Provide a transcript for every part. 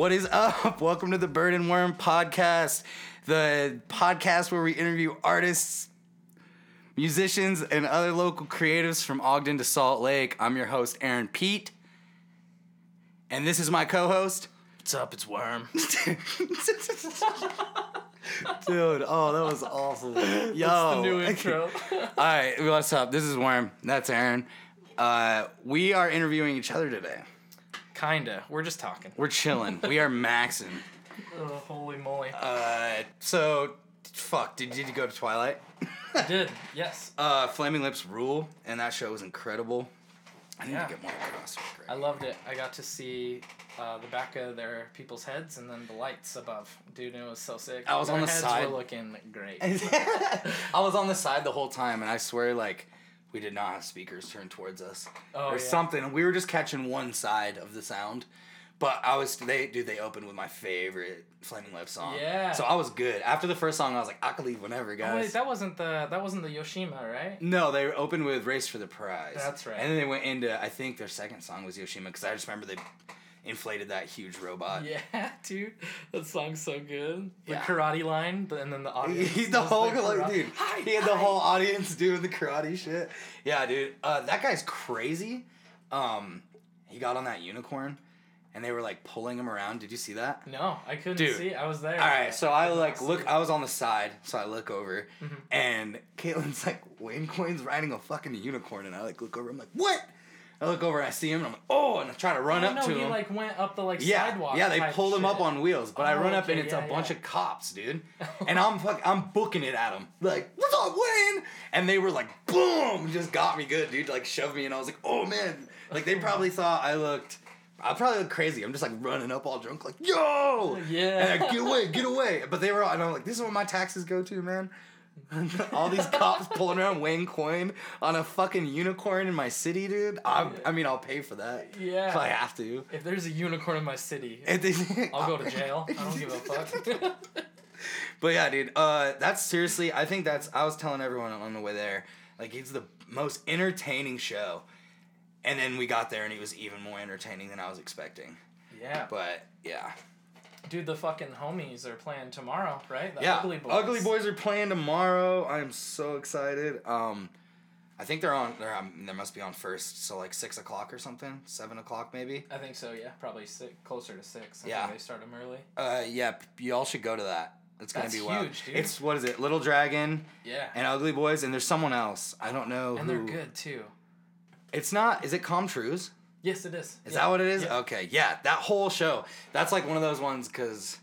What is up? Welcome to the Bird and Worm podcast, the podcast where we interview artists, musicians, and other local creatives from Ogden to Salt Lake. I'm your host, Aaron Pete, and this is my co host. What's up? It's Worm. Dude, oh, that was awesome. Yo. That's the new intro. All right, what's up? This is Worm. That's Aaron. Uh, we are interviewing each other today. Kinda. We're just talking. We're chilling. we are maxing. Oh, holy moly. Uh, so, fuck, did, did you go to Twilight? I did. Yes. Uh, Flaming Lips rule, and that show was incredible. I need Yeah. to get more across. It I loved it. I got to see uh, the back of their people's heads and then the lights above. Dude, it was so sick. I was Their on the heads side. were looking great. great. I was on the side the whole time, and I swear, like, we did not have speakers turned towards us Oh, or yeah. something. We were just catching one side of the sound. But I was they dude they opened with my favorite Flaming Lips song. Yeah. So I was good. After the first song, I was like, I could leave whenever, Oh, guys. wait, that wasn't the that wasn't the Yoshimi, right? No, they opened with Race for the Prize. That's right. And then they went into, I think their second song was Yoshimi, because I just remember they inflated that huge robot. Yeah, dude. That song's so good. The Yeah. karate line, the- and then the audience. He, the whole, the like, dude, Hi, he had the whole audience doing the karate shit. Yeah, dude. Uh, that guy's crazy. Um, he got on that unicorn, and they were, like, pulling him around. Did you see that? No, I couldn't Dude. see. I was there. All right, so I like look. I was on the side, so I look over, Mm-hmm. and Caitlin's like, Wayne Coyne's riding a fucking unicorn, and I like look over. I'm like, what? I look over, and I see him, and I'm like, oh, and I try to run Oh, up no, to he him. like went up the like yeah, sidewalk. yeah, they pulled him up on wheels, but I Oh, run up, and it's yeah, a bunch yeah. of cops, dude, and I'm fuck, I'm booking it at them, like, what's up, Wayne? And they were like, boom, just got me good, dude, like shoved me, and I was like, oh man, like they probably thought I looked. I probably look crazy. I'm just like running up all drunk, like yo, Yeah. and I, get away, get away. But they were, all, and I'm like, this is where my taxes go to, man. all these cops pulling around Wayne Coyne on a fucking unicorn in my city, dude. I, I mean, I'll pay for that. Yeah. if I have to. If there's a unicorn in my city, they- I'll go to jail. I don't give a fuck. But yeah, dude. Uh, that's seriously. I think that's. I was telling everyone on the way there, like it's the most entertaining show. And then we got there, and it was even more entertaining than I was expecting. yeah. But yeah, Dude, the fucking homies are playing tomorrow, right? The yeah. Ugly Boys. Ugly Boys are playing tomorrow. I'm so excited. Um, I think they're on. They're um, they must be on first, so like six o'clock or something, seven o'clock maybe. I think so, yeah. Probably six, closer to six. I Yeah. think they start them early. Uh, yeah, y'all should go to that. It's gonna That's be wild. huge, dude. It's what is it? Little Dragon Yeah. and Ugly Boys, and there's someone else. I don't know And who. they're good, too. It's not. Is it Com-Truise? Yes, it is. Is Yeah. that what it is? Yeah. Okay, yeah, that whole show. That's like one of those ones because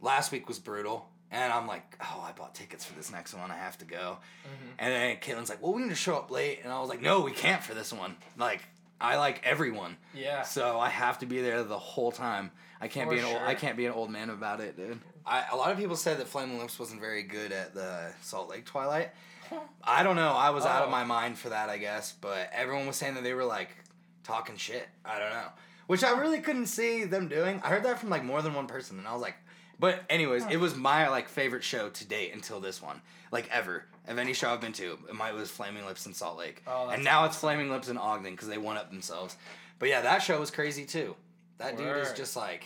last week was brutal, and I'm like, oh, I bought tickets for this next one. I have to go. Mm-hmm. And then Caitlin's like, well, we need to show up late, and I was like, no, we can't for this one. Like, I like everyone, Yeah. so I have to be there the whole time. I can't For be an old. I can't be an old man about it, dude. I, a lot of people said that Flaming Lips wasn't very good at the Salt Lake Twilight. I don't know. I was out of Oh. my mind for that, I guess. But everyone was saying that they were like talking shit. I don't know. Which I really couldn't see them doing. I heard that from like more than one person, and I was like, but anyways, it was my like favorite show to date until this one, like ever of any show I've been to. It might was Flaming Lips in Salt Lake, Oh, and now it's Flaming Lips in Ogden because they won up themselves. But yeah, that show was crazy too. That dude is just like.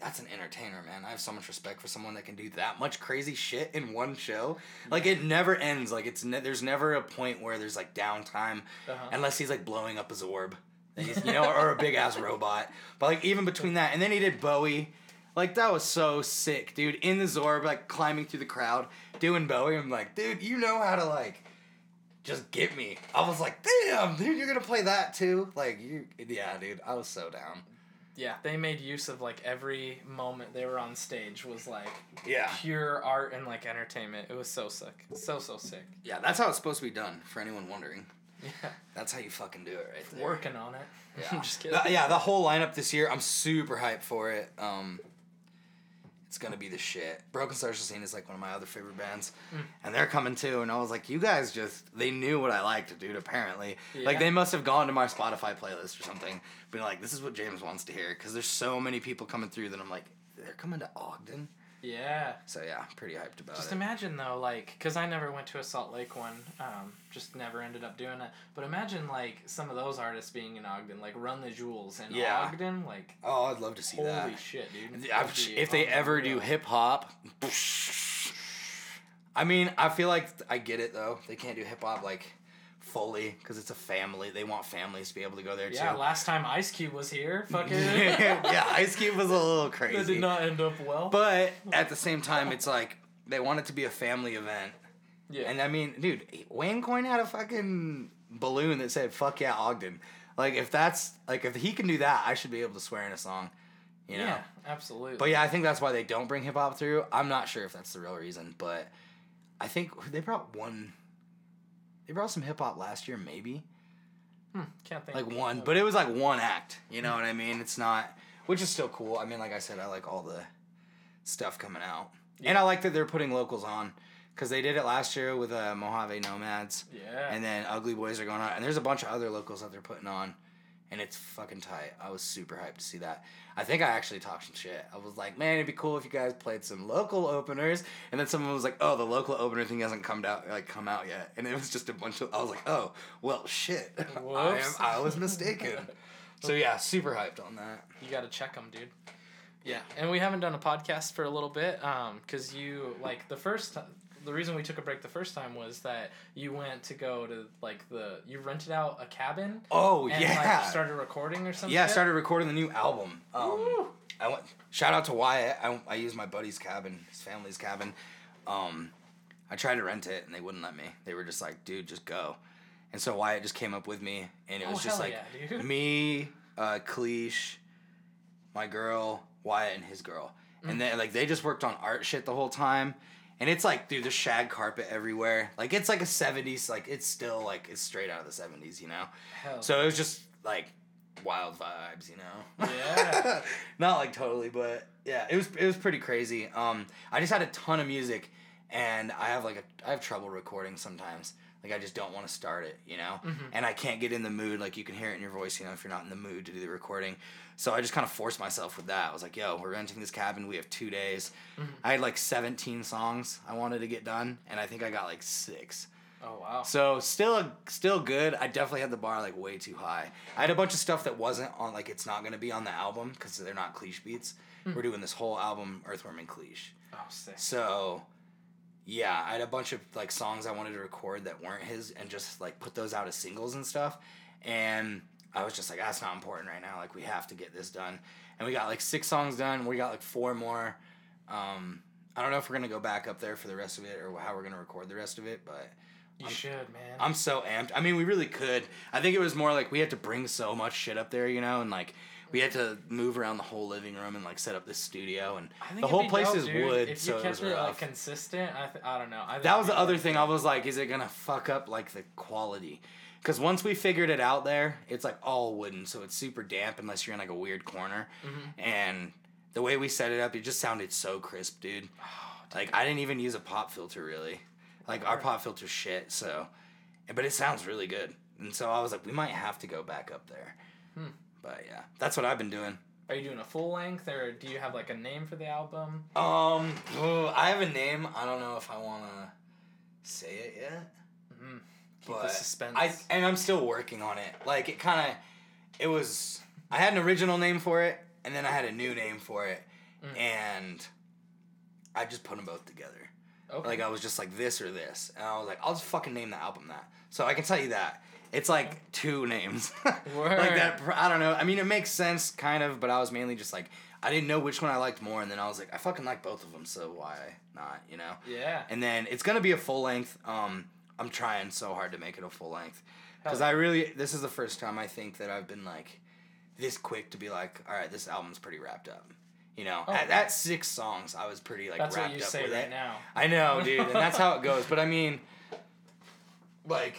That's an entertainer, man. I have so much respect for someone that can do that much crazy shit in one show. Like it never ends. Like it's ne- there's never a point where there's like downtime, Uh-huh. unless he's like blowing up his orb, And he's- you know, or a big ass robot. But like even between that, and then he did Bowie. Like that was so sick, dude. In the Zorb, like climbing through the crowd, doing Bowie. I'm like, dude, you know how to like just get me. I was like, damn, dude, you're gonna play that too. Like you, yeah, dude. I was so down. Yeah, they made use of like every moment they were on stage was like Yeah. pure art and like entertainment. It was so sick. So so sick. Yeah, that's how it's supposed to be done. For anyone wondering, Yeah. that's how you fucking do it, right there. Working on it. Yeah. I'm just kidding. The- yeah, the whole lineup this year, I'm super hyped for it. Um, it's gonna be the shit. Broken Social Scene is like one of my other favorite bands, Mm. and they're coming too. And I was like, you guys just they knew what I liked, dude. Apparently, like they must have gone to my Spotify playlist or something, been like, this is what James wants to hear, because there's so many people coming through that I'm like, they're coming to Ogden. Yeah. So yeah, pretty hyped about Just it. Just imagine though, like, because I never went to a Salt Lake one, um, just never ended up doing it. But imagine like some of those artists being in Ogden, like Run the Jewels in Yeah. Ogden, like oh, I'd love to see holy that. Holy shit, dude. I've- That'd be if they ever do hip hop, I mean, I feel like I get it though. They can't do hip hop like fully because it's a family. They want families to be able to go there Yeah, too. Yeah, last time Ice Cube was here, fucking. yeah, Ice Cube was a little That crazy. did not end up well. But at the same time, it's like they want it to be a family event. yeah. And I mean, dude, Wayne Coyne had a fucking balloon that said "fuck yeah, Ogden." Like if that's like if he can do that, I should be able to swear in a song. You know. yeah, absolutely. But yeah, I think that's why they don't bring hip hop through. I'm not sure if that's the real reason, but I think they brought one. They brought some hip hop last year, maybe Hmm, can't think. like one, but it was like one act. You know what I mean? It's not, which is still cool. I mean, like I said, I like all the stuff coming out, and I like that they're putting locals on because they did it last year with uh, Mojave Nomads, yeah. and then Ugly Boys are going on, and there's a bunch of other locals that they're putting on, and it's fucking tight. I was super hyped to see that. I think I actually talked some shit. I was like, man, it'd be cool if you guys played some local openers, and then someone was like, oh, the local opener thing hasn't come out like come out yet, and it was just a bunch of. I was like, oh, well, shit. I, am, I was mistaken. so yeah, super hyped on that. You got to check them, dude. Yeah, and we haven't done a podcast for a little bit, um, cause you like the first. The reason we took a break the first time was that you went to go to like the you rented out a cabin. Oh and, yeah. Like, started recording or something. yeah, I started recording the new album. Um, I went. Shout out to Wyatt. I, I used my buddy's cabin, his family's cabin. Um, I tried to rent it and they wouldn't let me. They were just like, "Dude, just go." And so Wyatt just came up with me, and it Oh, was just like yeah, me, uh, Cleesh, my girl, Wyatt, and his girl, and then like they just worked on art shit the whole time. And it's like, dude, there's shag carpet everywhere. Like it's like a '70s, like it's still like it's straight out of the '70s, you know. Hell. So it was just like wild vibes, you know. Yeah. Not like totally, but yeah, it was it was pretty crazy. Um, I just had a ton of music, and I have like a I have trouble recording sometimes. Like I just don't want to start it, you know, mm-hmm. and I can't get in the mood. Like you can hear it in your voice, you know, if you're not in the mood to do the recording. So I just kind of forced myself with that. I was like, "Yo, we're renting this cabin. We have two days." Mm-hmm. I had like 17 songs I wanted to get done, and I think I got like six. oh wow. So still still good. I definitely had the bar like way too high. I had a bunch of stuff that wasn't on like it's not gonna be on the album because they're not cliche beats. We're mm-hmm. doing this whole album Earthworm and cliche. Oh sick. So yeah, I had a bunch of like songs I wanted to record that weren't his and just like put those out as singles and stuff. And I was just like, that's not important right now. Like we have to get this done. And we got like six songs done. We got like four more. Um, I don't know if we're gonna go back up there for the rest of it or how we're gonna record the rest of it, but You should, man. I'm so amped. I mean, we really could. I think it was more like we had to bring so much shit up there, you know, and like we had to move around the whole living room and like set up this studio and I think the whole place dope, is dude. wood, If so you it kept was it like consistent, I, th- I don't know. I that was the other thing. I was like, is it gonna fuck up like the quality? Because once we figured it out there, it's like all wooden, so it's super damp unless you're in like a weird corner. Mm-hmm. And the way we set it up, it just sounded so crisp, dude. Like I didn't even use a pop filter really. Like our pop filter shit, so but it sounds really good. And so I was like, we might have to go back up there. Hmm. But yeah, that's what I've been doing. Are you doing a full length or do you have like a name for the album? Um, I have a name. I don't know if I want to say it yet. Mm. Keep but the suspense. I and I'm still working on it. Like it kind of, it was. I had an original name for it, and then I had a new name for it, Mm. and I just put them both together. okay. Like I was just like this or this, and I was like, I'll just fucking name the album that. So I can tell you that it's like two names. like that. I don't know. I mean, it makes sense kind of, but I was mainly just like I didn't know which one I liked more, and then I was like, I fucking like both of them, so why not? You know. yeah. And then it's gonna be a full length. Um, I'm trying so hard to make it a full length because I really this is the first time I think that I've been like this quick to be like, all right, this album's pretty wrapped up. You know, Oh. at, at six songs, I was pretty like That's wrapped what you up say with right it. now. I know, dude, and that's how it goes. But I mean, like,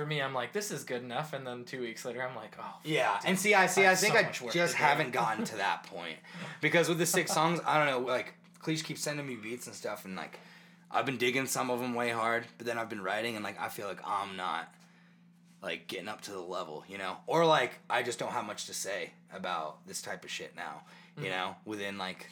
For me, I'm like, this is good enough, and then two weeks later, I'm like, oh. yeah. And see, I see. I I think so I just haven't gotten to that point because with the six songs, I don't know. Like, Cleesh keeps sending me beats and stuff, and like, I've been digging some of them way hard, but then I've been writing, and like, I feel like I'm not like getting up to the level, you know, or like I just don't have much to say about this type of shit now, you Mm-hmm. know, within like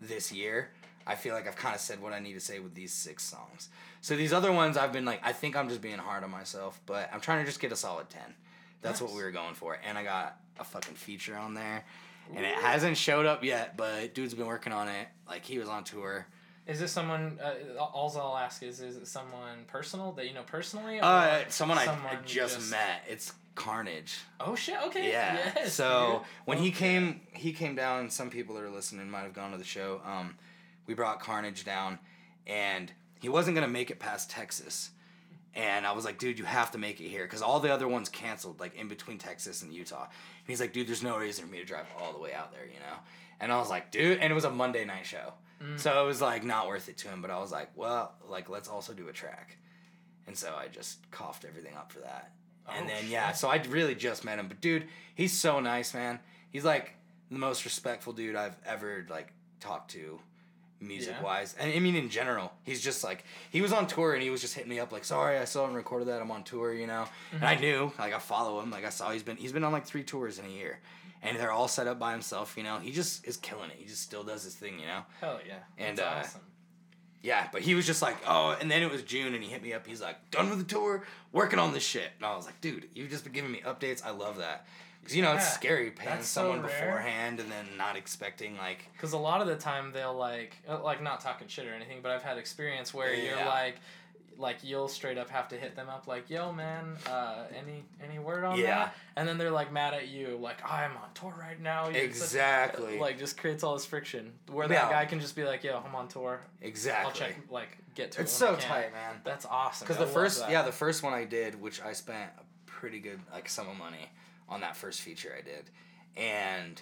this year. I feel like I've kind of said what I need to say with these six songs. So these other ones, I've been like, I think I'm just being hard on myself, but I'm trying to just get a solid ten. That's what we were going for, and I got a fucking feature on there, and it hasn't showed up yet, but dude's been working on it. Like he was on tour. Is this someone? Uh, all I'll ask is, is it someone personal that you know personally? or Uh, someone, I, I someone just, met. It's Carnage. Oh shit! Okay. Yeah. Yes, so dude. when he came, he came down. Some people that are listening might have gone to the show. Um, we brought Carnage down, and he wasn't gonna make it past Texas. And I was like, dude, you have to make it here because all the other ones canceled, like in between Texas and Utah. And he's like, dude, there's no reason for me to drive all the way out there, you know. And I was like, dude, and it was a Monday night show, Mm. so it was like not worth it to him. But I was like, well, like let's also do a track. And so I just coughed everything up for that. And Oh, then yeah, so I really just met him, but dude, he's so nice, man. He's like the most respectful dude I've ever like talked to, music wise, and I mean in general. He's just like he was on tour and he was just hitting me up like, sorry, I still haven't recorded that. I'm on tour, you know. And Mm-hmm. I knew, like I follow him, like I saw he's been he's been on like three tours in a year, and they're all set up by himself, you know. He just is killing it. He just still does his thing, you know. Hell yeah. And, uh, awesome. Yeah, but he was just like, oh, and then it was June, and he hit me up. He's like, done with the tour, working on this shit. And I was like, dude, you've just been giving me updates. I love that. Because, you know, it's scary paying that's so someone rare. beforehand and then not expecting, like, Because a lot of the time they'll like, uh, like not talking shit or anything, but I've had experience where you're like, like you'll straight up have to hit them up like, yo man, uh, any any word on Yeah. that? And then they're like mad at you, like I'm on tour right now. You're such-" Exactly. Like just creates all this friction where Yeah. that guy can just be like, yo, I'm on tour. exactly. I'll check, like get to It's it. when so I can." tight, man. That's awesome. Because the first, that. yeah, the first one I did, which I spent a pretty good, like, sum of money on that first feature I did. And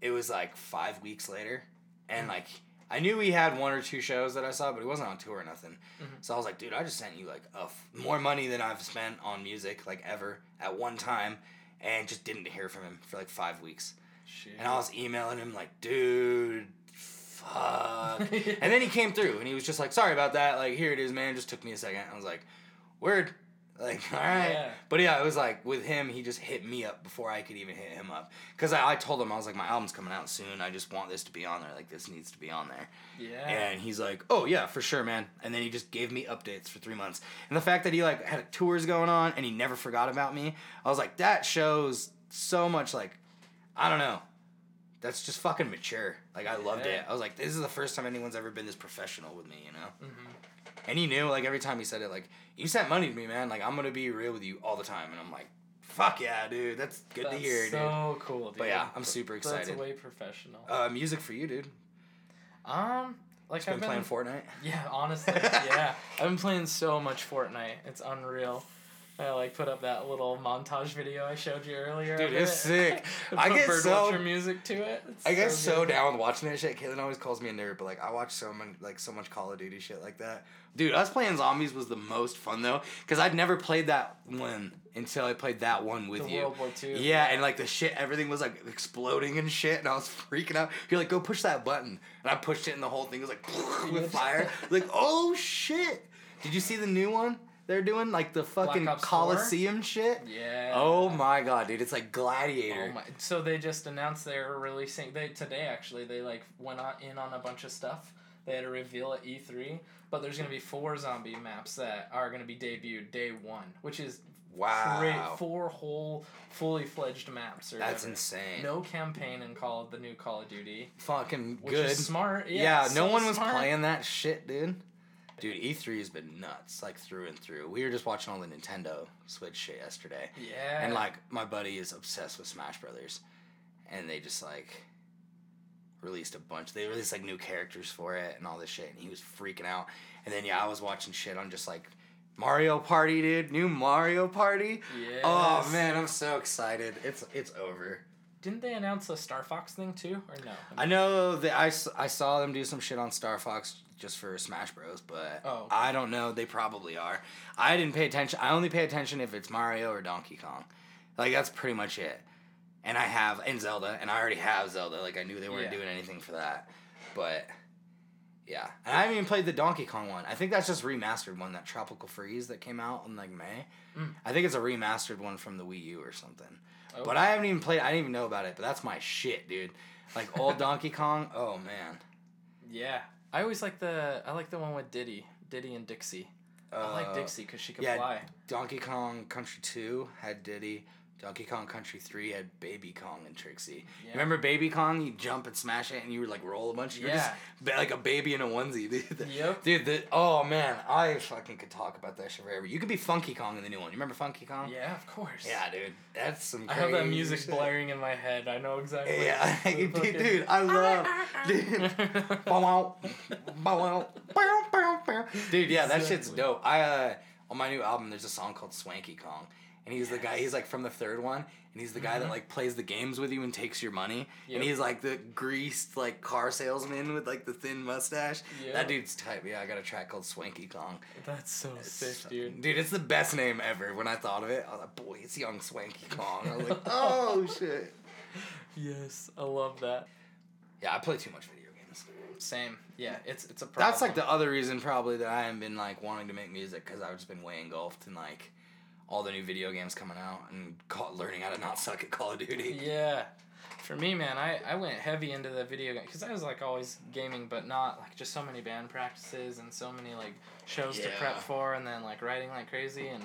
it was like five weeks later. And, like, I knew he had one or two shows that I saw, but he wasn't on tour or nothing. Mhm. So I was like, dude, I just sent you, like, a f- more money than I've spent on music, like, ever at one time. And just didn't hear from him for, like, five weeks. Shit. And I was emailing him, like, dude, fuck. And then he came through and he was just like, sorry about that. Like, here it is, man. Just took me a second. I was like, word. Like, all right. Yeah. But yeah, it was like with him, he just hit me up before I could even hit him up. Because I, I told him, I was like, my album's coming out soon. I just want this to be on there. Like, this needs to be on there. yeah. And he's like, oh, yeah, for sure, man. And then he just gave me updates for three months. And the fact that he, like, had tours going on and he never forgot about me, I was like, that shows so much, like, I don't know. That's just fucking mature. Like, I loved it. I was like, this is the first time anyone's ever been this professional with me, you know? Mhm. And he knew, like, every time he said it, like, you sent money to me, man. Like, I'm going to be real with you all the time. And I'm like, fuck yeah, dude. That's good That's to hear, dude. so cool, dude. But yeah, I'm super excited. That's way professional. Uh, music for you, dude. um, like I've been playing Fortnite. Yeah, honestly, yeah. I've been playing so much Fortnite. It's unreal. I like put up that little montage video I showed you earlier. Dude, it's it. sick. I get bird so- music to it. It's I get so good. down with watching that shit. Caitlin always calls me a nerd, but like I watch so much like so much Call of Duty shit like that. Dude, us playing zombies was the most fun though, because I'd never played that one until I played that one with The you. World War Two. Yeah, and like the shit, everything was like exploding and shit, and I was freaking out. You're like, go push that button, and I pushed it, and the whole thing was like with fire. like, oh shit! Did you see the new one they're doing? Like the fucking Ops 4? Coliseum shit. Yeah. Oh my god, dude! It's like Gladiator. Oh my! So they just announced they're releasing. They today actually they like went on, in on a bunch of stuff. They had a reveal at E three, but there's gonna be four zombie maps that are gonna be debuted day one, which is Wow. great. Four whole fully fledged maps. Or That's whatever. insane. No campaign in Call the new Call of Duty, Fucking which good. is smart. Yeah, Yeah, no so one was smart. playing that shit, dude. Dude, E3 has been nuts, like through and through. We were just watching all the Nintendo Switch shit yesterday. Yeah. And like my buddy is obsessed with Smash Brothers. And they just like released a bunch. They released like new characters for it and all this shit and he was freaking out. And then yeah, I was watching shit on just like Mario Party, dude. New Mario Party. Yes. Oh man, I'm so excited. It's it's over. Didn't they announce a Star Fox thing too, or no? I know that I saw them do some shit on Star Fox just for Smash Bros, but Oh. I don't know. They probably are. I didn't pay attention. I only pay attention if it's Mario or Donkey Kong. Like that's pretty much it. And I have and Zelda, and I already have Zelda. Like I knew they weren't Yeah. doing anything for that, but yeah. And I haven't even played the Donkey Kong one. I think that's just remastered one, that Tropical Freeze that came out in like May. Mm. I think it's a remastered one from the Wii U or something. Oh. But I haven't even played. I didn't even know about it. But that's my shit, dude. Like old Donkey Kong. Oh man. Yeah, I always like the I like the one with Diddy, Diddy and Dixie. I like Uh, Dixie because she could yeah, fly. Donkey Kong Country 2 had Diddy. Donkey Kong Country 3 had Baby Kong and Trixie. Yeah. Remember Baby Kong? You jump and smash it and you would like roll a bunch. You were just Yeah. ba- like a baby in a onesie, dude. Yep. Dude, the, oh man, I fucking could talk about that shit forever. You could be Funky Kong in the new one. You remember Funky Kong? Yeah, of course. Yeah, dude. That's some I have that music shit. blaring in my head. I know exactly. Yeah, dude, fucking- dude, I love, dude. Bow bow bow, bow, bow. Dude, yeah, that shit's dope. I uh, on my new album, there's a song called Swanky Kong, and he's the guy. He's like from the third one, and he's the guy that like plays the games with you and takes your money, Mm-hmm. Yep. and he's like the greased like car salesman with like the thin mustache. Yep. That dude's type. Yeah, I got a track called Swanky Kong. That's so sick, dude. Dude, it's the best name ever. When I thought of it, I was like, boy, it's young Swanky Kong. I was like, oh shit. Yes, I love that. Yeah, I play too much video games. Same. Yeah, it's it's a problem. That's like the other reason probably that I haven't been like wanting to make music because I've just been way engulfed in like all the new video games coming out and call, learning how to not suck at Call of Duty. Yeah. For me, man, I, I went heavy into the video game because I was like always gaming, but not like just so many band practices and so many like shows to prep for, and then like writing like crazy. And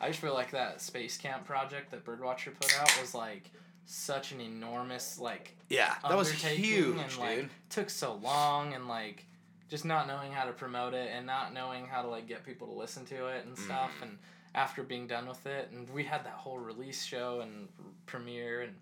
I just feel like that space camp project that Birdwatcher put out was like such an enormous like Yeah, that was huge, and dude. took so long and like just not knowing how to promote it and not knowing how to like get people to listen to it and stuff Mm. and after being done with it and we had that whole release show and premiere and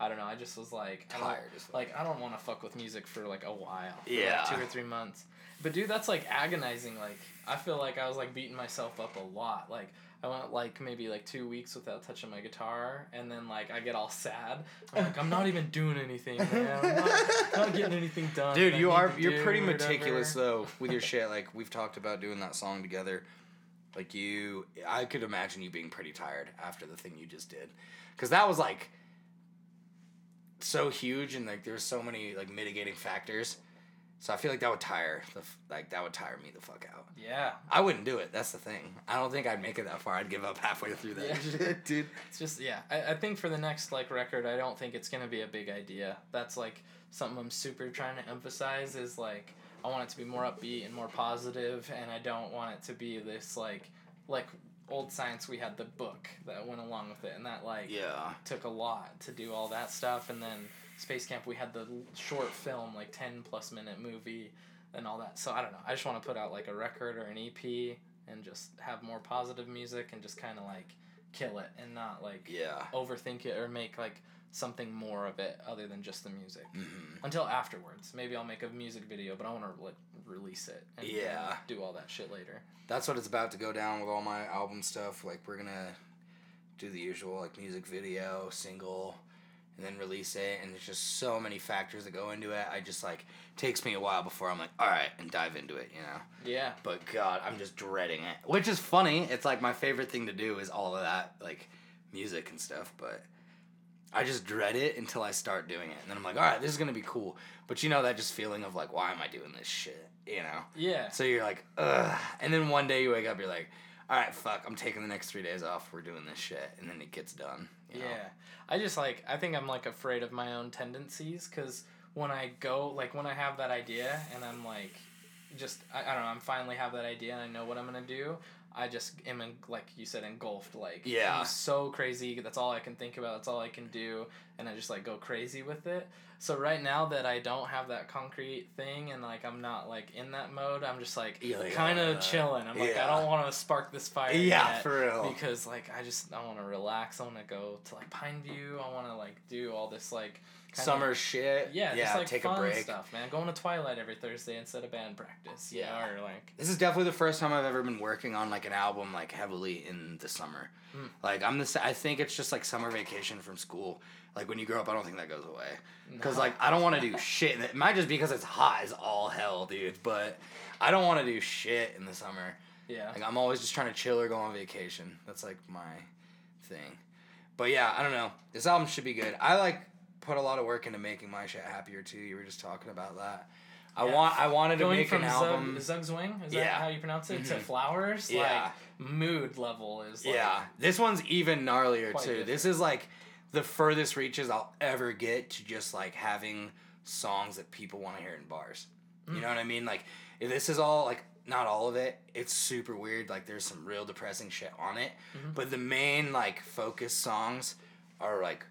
I don't know I just was like I don't- Tired fuck. like I don't want to fuck with music for like a while for, Yeah. like, two or three months but dude that's like agonizing like I feel like I was like beating myself up a lot like I went like maybe like two weeks without touching my guitar, and then like I get all sad. I'm like, I'm not even doing anything, man. I'm not, not getting anything done. Dude, I you are you're pretty meticulous though with your shit. Like we've talked about doing that song together. Like you, I could imagine you being pretty tired after the thing you just did, because that was like so huge and like there's so many like mitigating factors. So I feel like that would tire the f- like that would tire me the fuck out. Yeah, I wouldn't do it. That's the thing. I don't think I'd make it that far. I'd give up halfway through that Yeah. shit, dude. it's just yeah. I, I think for the next like record, I don't think it's gonna be a big idea. That's like something I'm super trying to emphasize is like I want it to be more upbeat and more positive, and I don't want it to be this like like old science. We had the book that went along with it, and that like Yeah. took a lot to do all that stuff and then space camp we had the short film like 10 plus minute movie and all that so i don't know i just want to put out like a record or an ep and just have more positive music and just kind of like kill it and not like Yeah. overthink it or make like something more of it other than just the music hmm until afterwards maybe i'll make a music video but i want to like release it and, and Yeah. do all that shit later That's what it's about to go down with all my album stuff. Like we're gonna do the usual like music video, single, and then release it. And there's just so many factors that go into it. I just like takes me a while before I'm like, all right, and dive into it. You know. yeah But God, I'm just dreading it. Which is funny. It's like my favorite thing to do is all of that, like music and stuff. But I just dread it until I start doing it. And then I'm like, all right, this is going to be cool. But you know, that just feeling of like, why am I doing this shit? You know? yeah So you're like, ugh. And then one day you wake up, you're like, all right, fuck, I'm taking the next three days off. We're doing this shit. And then it gets done. you know? Yeah. I just like I think I'm like afraid of my own tendencies cuz when I go like when I have that idea and I'm like just I, I don't know, I'm finally have that idea and I know what I'm going to do. I just am in, like you said engulfed like Yeah. So crazy that's all I can think about that's all I can do and I just like go crazy with it. So right now that I don't have that concrete thing and like I'm not like in that mode, I'm just like You're kind of uh, chilling. I'm like yeah. I don't want to spark this fire Yeah, for real. because like I just I want to relax. I want to go to like Pineview. I want to like do all this like Summer shit. Yeah, Yeah, just like take fun a break. stuff, man. Going to Twilight every Thursday instead of band practice. You Yeah. or like This is definitely the first time I've ever been working on like an album like heavily in the summer. Mm. Like I'm the I think it's just like summer vacation from school. Like when you grow up, I don't think that goes away. Cause No. like I don't want to do shit. It might just be because it's hot as all hell, dude. But I don't want to do shit in the summer. yeah, Like I'm always just trying to chill or go on vacation. That's like my thing. But yeah, I don't know. This album should be good. I like put a lot of work into making my shit happier too. You were just talking about that. I Yeah. want I wanted to going make from an album. Zug, Zug's Wing is Yeah. that how you pronounce it to Mhm. Flowers? Yeah. like mood level is like, yeah, this one's even gnarlier too. different. This is like the furthest reaches I'll ever get to just like having songs that people want to hear in bars. You know what I mean? Like this is all like not all of it. It's super weird. Like there's some real depressing shit on it, but the main like focus songs are like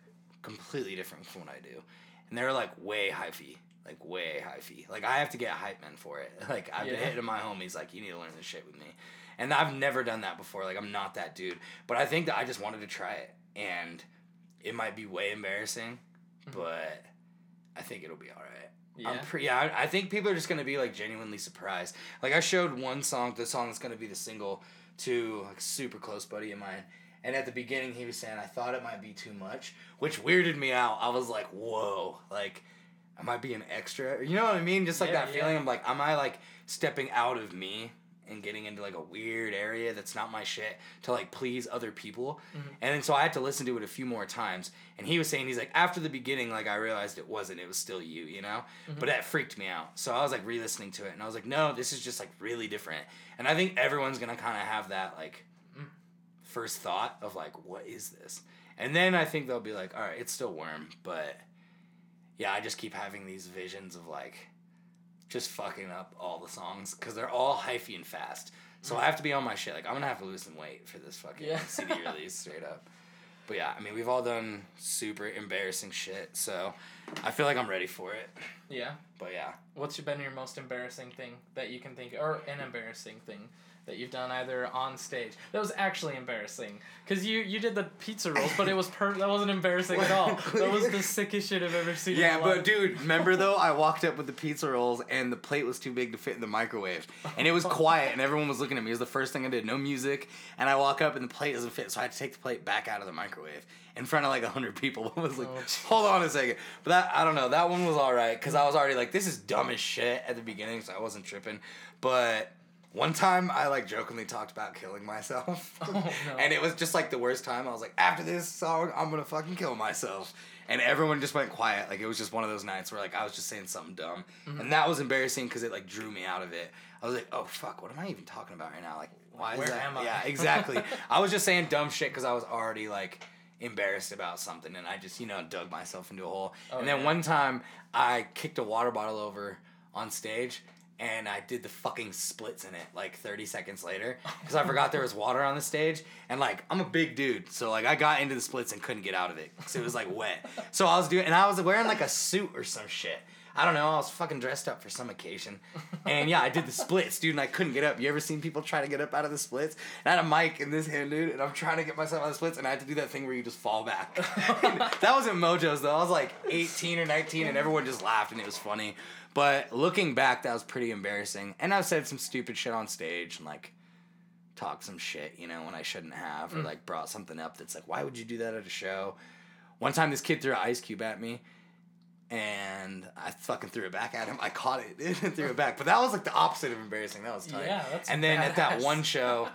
completely different from what I do, and they're like way hyphy, like way hyphy. Like I have to get hype men for it. Like I've been hitting my homies like you need to learn this shit with me, and I've never done that before. Like I'm not that dude, but I think that I just wanted to try it, and it might be way embarrassing, mm-hmm. but I think it'll be all right. Yeah. I'm pretty. Yeah, I, I think people are just gonna be like genuinely surprised. Like I showed one song, the song that's gonna be the single, to like super close buddy of mine, and at the beginning he was saying I thought it might be too much, which weirded me out. I was like, whoa, like, am I being extra? You know what I mean? Just like Yeah, that yeah. feeling. I'm like, am I like stepping out of me? And getting into like a weird area that's not my shit to like please other people, Mm-hmm. and then so I had to listen to it a few more times. And he was saying he's like after the beginning, like I realized it wasn't. It was still you, you know. Mm-hmm. But that freaked me out. So I was like re-listening to it, and I was like, no, this is just like really different. And I think everyone's gonna kind of have that like. First thought of like, what is this? And then I think they'll be like, all right, it's still worm, but yeah, I just keep having these visions of like just fucking up all the songs because they're all hyphy and fast. So I mm. have to be on my shit. Like I'm gonna have to lose some weight for this fucking Yeah. CD release, straight up. But yeah, I mean we've all done super embarrassing shit, so I feel like I'm ready for it. Yeah. But yeah, What's been your most embarrassing thing that you can think, or an embarrassing thing that you've done either on stage that was actually embarrassing? Because you you did the pizza rolls, but it was per that wasn't embarrassing at all. That was the sickest shit I've ever seen. Yeah, but dude, remember though? I walked up with the pizza rolls and the plate was too big to fit in the microwave, and it was quiet, and everyone was looking at me. It was the first thing I did, no music, and I walk up and the plate doesn't fit, so I had to take the plate back out of the microwave in front of like hundred people. I was like, Oh, hold on a second, but that I don't know. That one was all right because I was already like, this is dumb as shit at the beginning, so I wasn't tripping. But one time I like jokingly talked about killing myself, Oh, no. and it was just like the worst time. I was like, after this song, I'm gonna fucking kill myself. And everyone just went quiet. Like it was just one of those nights where like I was just saying something dumb, Mm-hmm. and that was embarrassing because it like drew me out of it. I was like, oh fuck, what am I even talking about right now? Like, why is Where that? am I? Yeah, exactly. I was just saying dumb shit because I was already like embarrassed about something, and I just you know dug myself into a hole. Oh, and then yeah. one time I kicked a water bottle over on stage. And I did the fucking splits in it like 30 seconds later because I forgot there was water on the stage. And like, I'm a big dude. So like, I got into the splits and couldn't get out of it because it was like wet. So I was doing, and I was wearing like a suit or some shit. I don't know. I was fucking dressed up for some occasion. And yeah, I did the splits, dude, and I couldn't get up. You ever seen people try to get up out of the splits? And I had a mic in this hand, dude, and I'm trying to get myself out of the splits, and I had to do that thing where you just fall back. that wasn't Mojo's, though. I was like 18 or 19, and everyone just laughed, and it was funny. But looking back, that was pretty embarrassing. And I've said some stupid shit on stage, and like, talked some shit, you know, when I shouldn't have, or mm. like brought something up that's like, why would you do that at a show? One time, this kid threw an ice cube at me, and I fucking threw it back at him. I caught it and threw it back. But that was like the opposite of embarrassing. That was tight. Yeah, that's And then at that one show,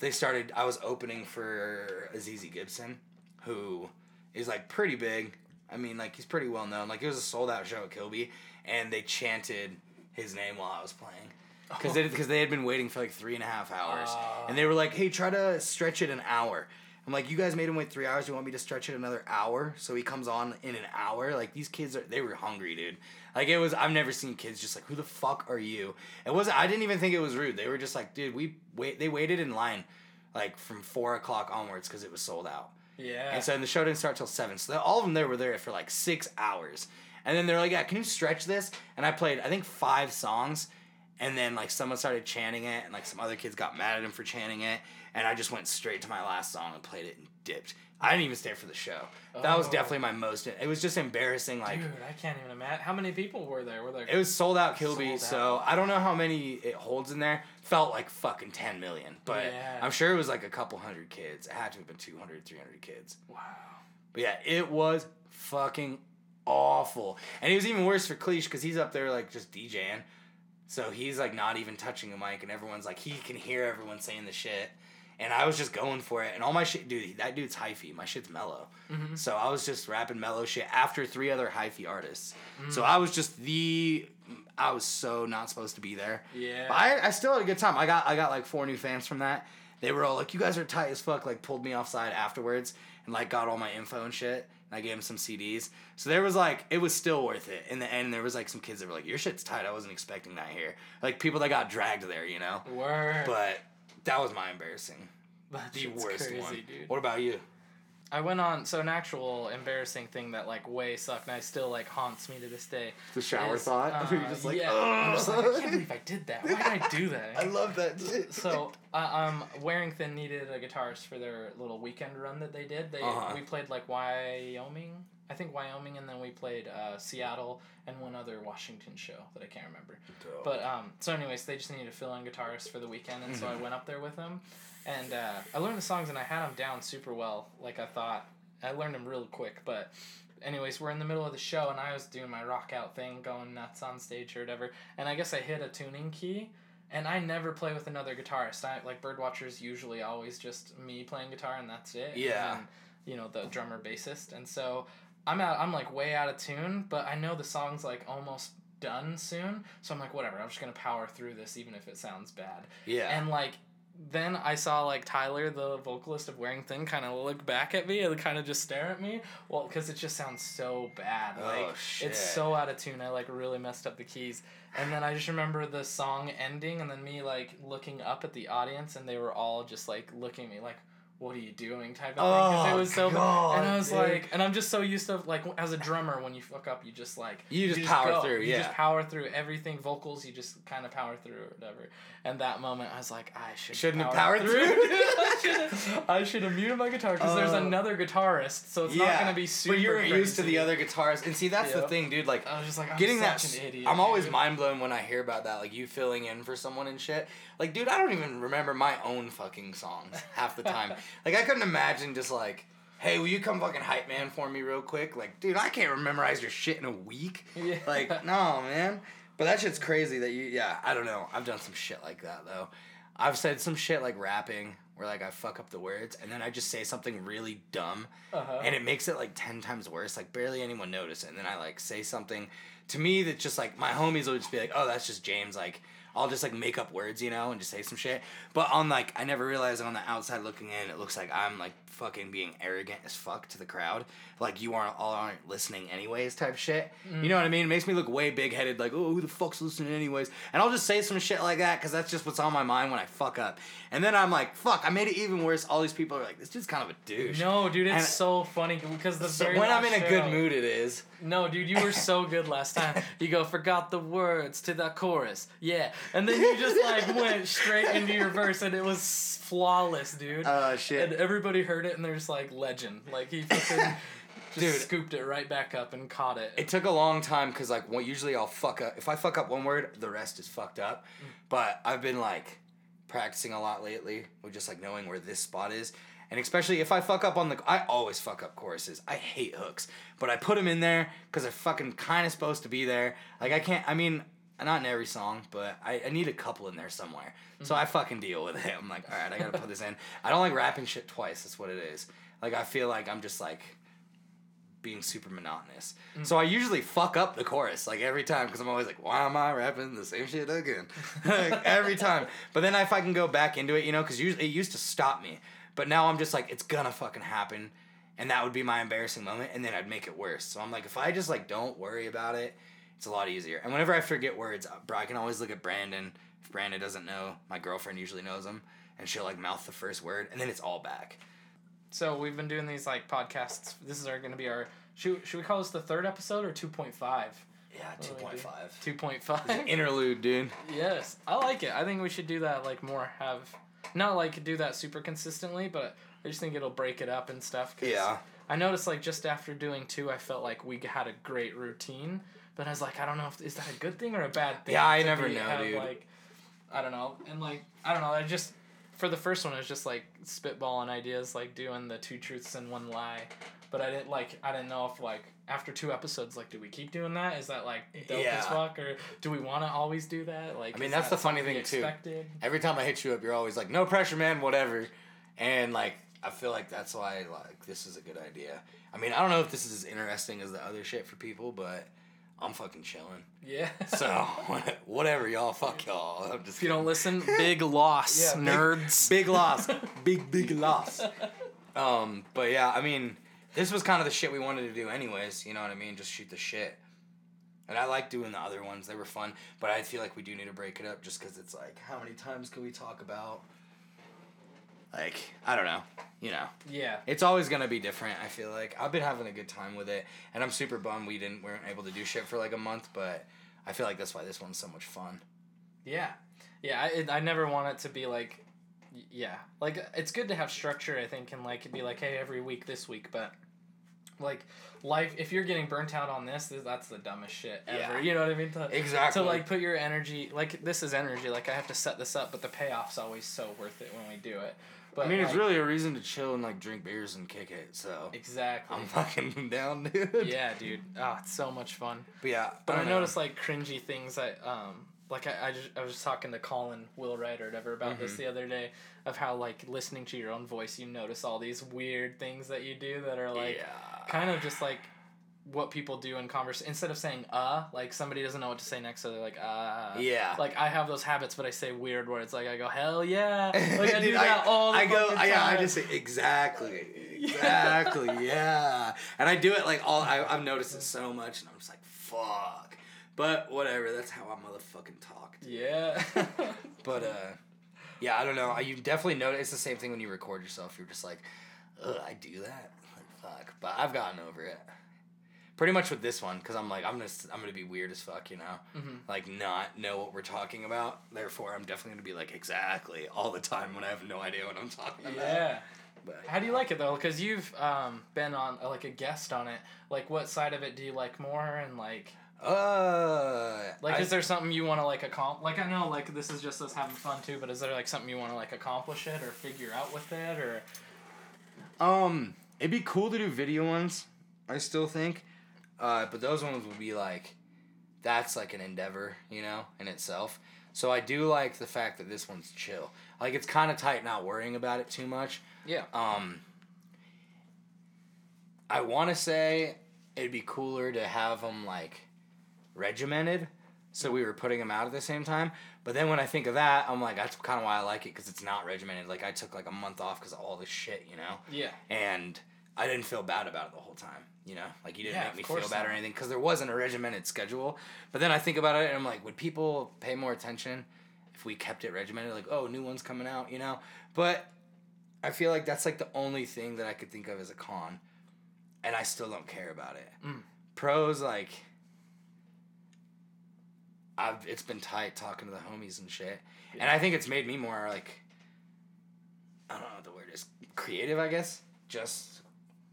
they started. I was opening for Azizi Gibson, who is like pretty big. I mean, like he's pretty well known. Like it was a sold out show at Kilby, and they chanted his name while I was playing. Because they, because they had been waiting for like three and a half hours, Ah. and they were like, "Hey, try to stretch it an hour." I'm like, "You guys made him wait three hours. You want me to stretch it another hour so he comes on in an hour?" Like these kids are, they were hungry, dude. Like it was, I've never seen kids just like, "Who the fuck are you?" It wasn't. I didn't even think it was rude. They were just like, "Dude, we wait." They waited in line, like from four o'clock onwards because it was sold out. Yeah. And so the show didn't start till seven. So all of them there were there for like six hours. And then they're like, "Yeah, can you stretch this?" And I played, I think, five songs. And then like someone started chanting it, and like some other kids got mad at him for chanting it. And I just went straight to my last song and played it and dipped. I didn't even stay for the show. That was Oh. definitely my most. It was just embarrassing. Like Dude, I can't even imagine. How many people were there? Were there? it was sold out Kilby, Sold so. I don't know how many it holds in there. Felt like fucking 10 million, but Yeah. I'm sure it was like a couple hundred kids. It had to have been 200, 300 kids. wow. But yeah, it was fucking awful. And it was even worse for Cleesh because he's up there like just DJing. So he's like not even touching a mic, and everyone's like, he can hear everyone saying the shit. And I was just going for it. And all my shit, dude, that dude's hyphy. My shit's mellow. Mhm. So I was just rapping mellow shit after three other hyphy artists. Mm. So I was just the. I was so not supposed to be there. Yeah. But I, I still had a good time. I got I got like four new fans from that. They were all like, "You guys are tight as fuck." Like pulled me offside afterwards and like got all my info and shit. And I gave him some CDs. So there was like, it was still worth it. In the end, there was like some kids that were like, your shit's tight. I wasn't expecting that here. Like people that got dragged there, you know? Word. But that was my embarrassing. That The worst crazy, one. dude. What about you? I went on so an actual embarrassing thing that like way sucked and I still like haunts me to this day. The shower is, thought? uh, You're just like, yeah. I'm just like, I can't believe I did that. Why did I do that? I love that shit. so uh, um, Wearing Thin needed a guitarist for their little weekend run that they did. They Uh-huh. we played like Wyoming, I think Wyoming, and then we played uh, Seattle and one other Washington show that I can't remember. Dope. But um, so anyways, they just needed a fill-in guitarist for the weekend, and so I went up there with them, and uh, I learned the songs and I had them down super well, like I thought. I learned them real quick, but. Anyways, we're in the middle of the show and I was doing my rock out thing, going nuts on stage or whatever. And I guess I hit a tuning key, and I never play with another guitarist. I like Birdwatchers usually always just me playing guitar and that's it. Yeah. And, you know the drummer bassist, and so I'm out. I'm like way out of tune, but I know the song's like almost done soon. So I'm like, whatever. I'm just gonna power through this, even if it sounds bad. Yeah. And like, then I saw like Tyler, the vocalist of Wearing Thin, kind of look back at me and kind of just stare at me. Well, because it just sounds so bad. Oh, Like shit. it's so out of tune. I like really messed up the keys. And then I just remember the song ending, and then me like looking up at the audience, and they were all just like looking at me like. What are you doing? Type of thing. 'Cause Oh, it was so, God, and I was dude. like, and I'm just so used to like as a drummer, when you fuck up, you just like You just power go. through, You just yeah. power through everything. Vocals, you just kind of power through or whatever. And that moment, I was like, I should Shouldn't have power powered through. I should I should have muted my guitar because there's Oh. another guitarist, so it's not gonna be super. But you're used to the other guitarist. and see that's the thing, dude. Like I was just like, I'm getting such that. an idiot. I'm always dude. mind blown when I hear about that, like you filling in for someone and shit. Like, dude, I don't even remember my own fucking songs half the time. like, I couldn't imagine just like. Hey, will you come fucking hype man for me real quick? Like, dude, I can't memorize your shit in a week. Yeah. Like, no, man. But that shit's crazy that you, yeah, I don't know. I've done some shit like that, though. I've said some shit like rapping where, like, I fuck up the words and then I just say something really dumb Uh-huh. and it makes it like 10 times worse. Like, barely anyone notice it. And then I, like, say something to me that's just like, my homies will just be like, oh, that's just James. Like, I'll just like make up words, you know, and just say some shit. But on like, I never realized on the outside looking in, it looks like I'm like fucking being arrogant as fuck to the crowd. Like you aren't all aren't listening anyways, type shit. You know what I mean? It makes me look way big headed. Like, oh, who the fuck's listening anyways? And I'll just say some shit like that because that's just what's on my mind when I fuck up. And then I'm like, fuck, I made it even worse. All these people are like, this dude's kind of a douche. No, dude, it's And- so funny because the So when I'm in a good mood, it is. No, dude, you were so good last time. You go, forgot the words to that chorus. Yeah. And then you just like went straight into your verse and it was flawless, dude. Oh shit. and everybody heard it and they're just like, legend. Like he fucking just Dude. scooped it right back up and caught it. It took a long time because like well, usually I'll fuck up. If I fuck up one word, the rest is fucked up. Mm. But I've been like practicing a lot lately with just like knowing where this spot is. And especially if I fuck up on the, I always fuck up choruses. I hate hooks, but I put them in there because they're fucking kind of supposed to be there. Like I can't. I mean, Uh, not in every song, but I, I need a couple in there somewhere. So I mm-hmm. fucking deal with it. I'm like, all right, I gotta put this in. I don't like rapping shit twice. That's what it is. Like I feel like I'm just like being super monotonous. Mm. So I usually fuck up the chorus like every time because I'm always like, why am I rapping the same shit again? like, every time. But then if I can go back into it, you know, because usually it used to stop me, but now I'm just like, it's gonna fucking happen, and that would be my embarrassing moment, and then I'd make it worse. So I'm like, if I just like don't worry about it, it's a lot easier. And whenever I forget words, uh, bro, I can always look at Brandon. If Brandon doesn't know, my girlfriend usually knows them, and she'll like mouth the first word, and then it's all back. So we've been doing these like podcasts. This is our going to be our. Should, should we call this the third episode or 2.5? Yeah, do two we point five. 2.5? Interlude, dude. Yes, I like it. I think we should do that like more. Have not like do that super consistently, but I just think it'll break it up and stuff. 'cause Yeah. I noticed like just after doing two, I felt like we had a great routine, but I was like, I don't know if is that a good thing or a bad thing. Yeah, I never be- know, have, dude. Like, I don't know, and like I don't know. I just for the first one, it was just like spitballing ideas, like doing the two truths and one lie. But I didn't like. I didn't know if like after two episodes, like, do we keep doing that? Is that like dope Yeah. as fuck, or do we want to always do that? Like, I mean, that's that the funny thing, too. every time I hit you up, you're always like, "No pressure, man. Whatever." And like, I feel like that's why like this is a good idea. I mean, I don't know if this is as interesting as the other shit for people, but I'm fucking chilling. Yeah. So whatever, y'all. Fuck y'all. I'm just if you don't listen, big loss, Yeah, big- nerds. Big loss. big big loss. Um, but yeah, I mean, this was kind of the shit we wanted to do anyways. You know what I mean? Just shoot the shit. And I like doing the other ones; they were fun. But I feel like we do need to break it up, just because it's like, how many times can we talk about? Like I don't know, you know. Yeah. It's always gonna be different. I feel like I've been having a good time with it, and I'm super bummed we didn't weren't able to do shit for like a month. But I feel like that's why this one's so much fun. Yeah, yeah. I it, I never want it to be like, yeah, like it's good to have structure. I think and like be like, hey, every week this week, but like life. If you're getting burnt out on this, that's the dumbest shit ever. Yeah. You know what I mean? To, Exactly. To like put your energy, like this is energy. Like I have to set this up, but the payoff's always so worth it when we do it. But I mean, it's really a reason to chill and like drink beers and kick it. So exactly. I'm fucking down, dude. yeah, dude. Oh, it's so much fun. But yeah, But I, don't noticed like cringy things that um like I, I just I was just talking to Colin Willwright or whatever about this Mhm. the other day of how like listening to your own voice you notice all these weird things that you do that are like yeah. kind of just like what people do in converse instead of saying uh like somebody doesn't know what to say next so they're like uh yeah. like I have those habits but I say weird where it's like I go hell yeah like I do that all the I go, I, yeah, I just say exactly, exactly, yeah. And I do it like all. I, I've noticed it so much, and I'm just like, fuck. But whatever. That's how I motherfucking talk. yeah But uh, yeah, I don't know. You definitely notice it's the same thing when you record yourself. You're just like, ugh, I do that. Like fuck. But I've gotten over it. Pretty much with this one, because I'm like, I'm gonna, I'm gonna be weird as fuck, you know, Mhm. like not know what we're talking about. Therefore, I'm definitely gonna be like exactly all the time when I have no idea what I'm talking about. yeah But How do you like it though? Because you've um, been on uh, like a guest on it. Like, what side of it do you like more? And like, uh, like, I- is there something you want to like accomplish? Like, I know like this is just us having fun too, but is there like something you want to like accomplish it or figure out with it or? Um, it'd be cool to do video ones. I still think, uh, but those ones would be like, that's like an endeavor, you know, in itself. So I do like the fact that this one's chill. Like it's kind of tight, not worrying about it too much. Yeah. Um, I want to say it'd be cooler to have them like regimented, so we were putting them out at the same time. But then when I think of that, I'm like, that's kind of why I like it because it's not regimented. Like I took like a month off because of all this shit, you know Yeah. and I didn't feel bad about it the whole time. You know, like you didn't Yeah, make me feel bad or anything because there wasn't a regimented schedule. But then I think about it and I'm like, would people pay more attention if we kept it regimented? Like, oh, new one's coming out, you know. But I feel like that's like the only thing that I could think of as a con, and I still don't care about it. Mm. Pros like. I've, it's been tight talking to the homies and shit, and I think it's made me more like I don't know what the word is creative, I guess, just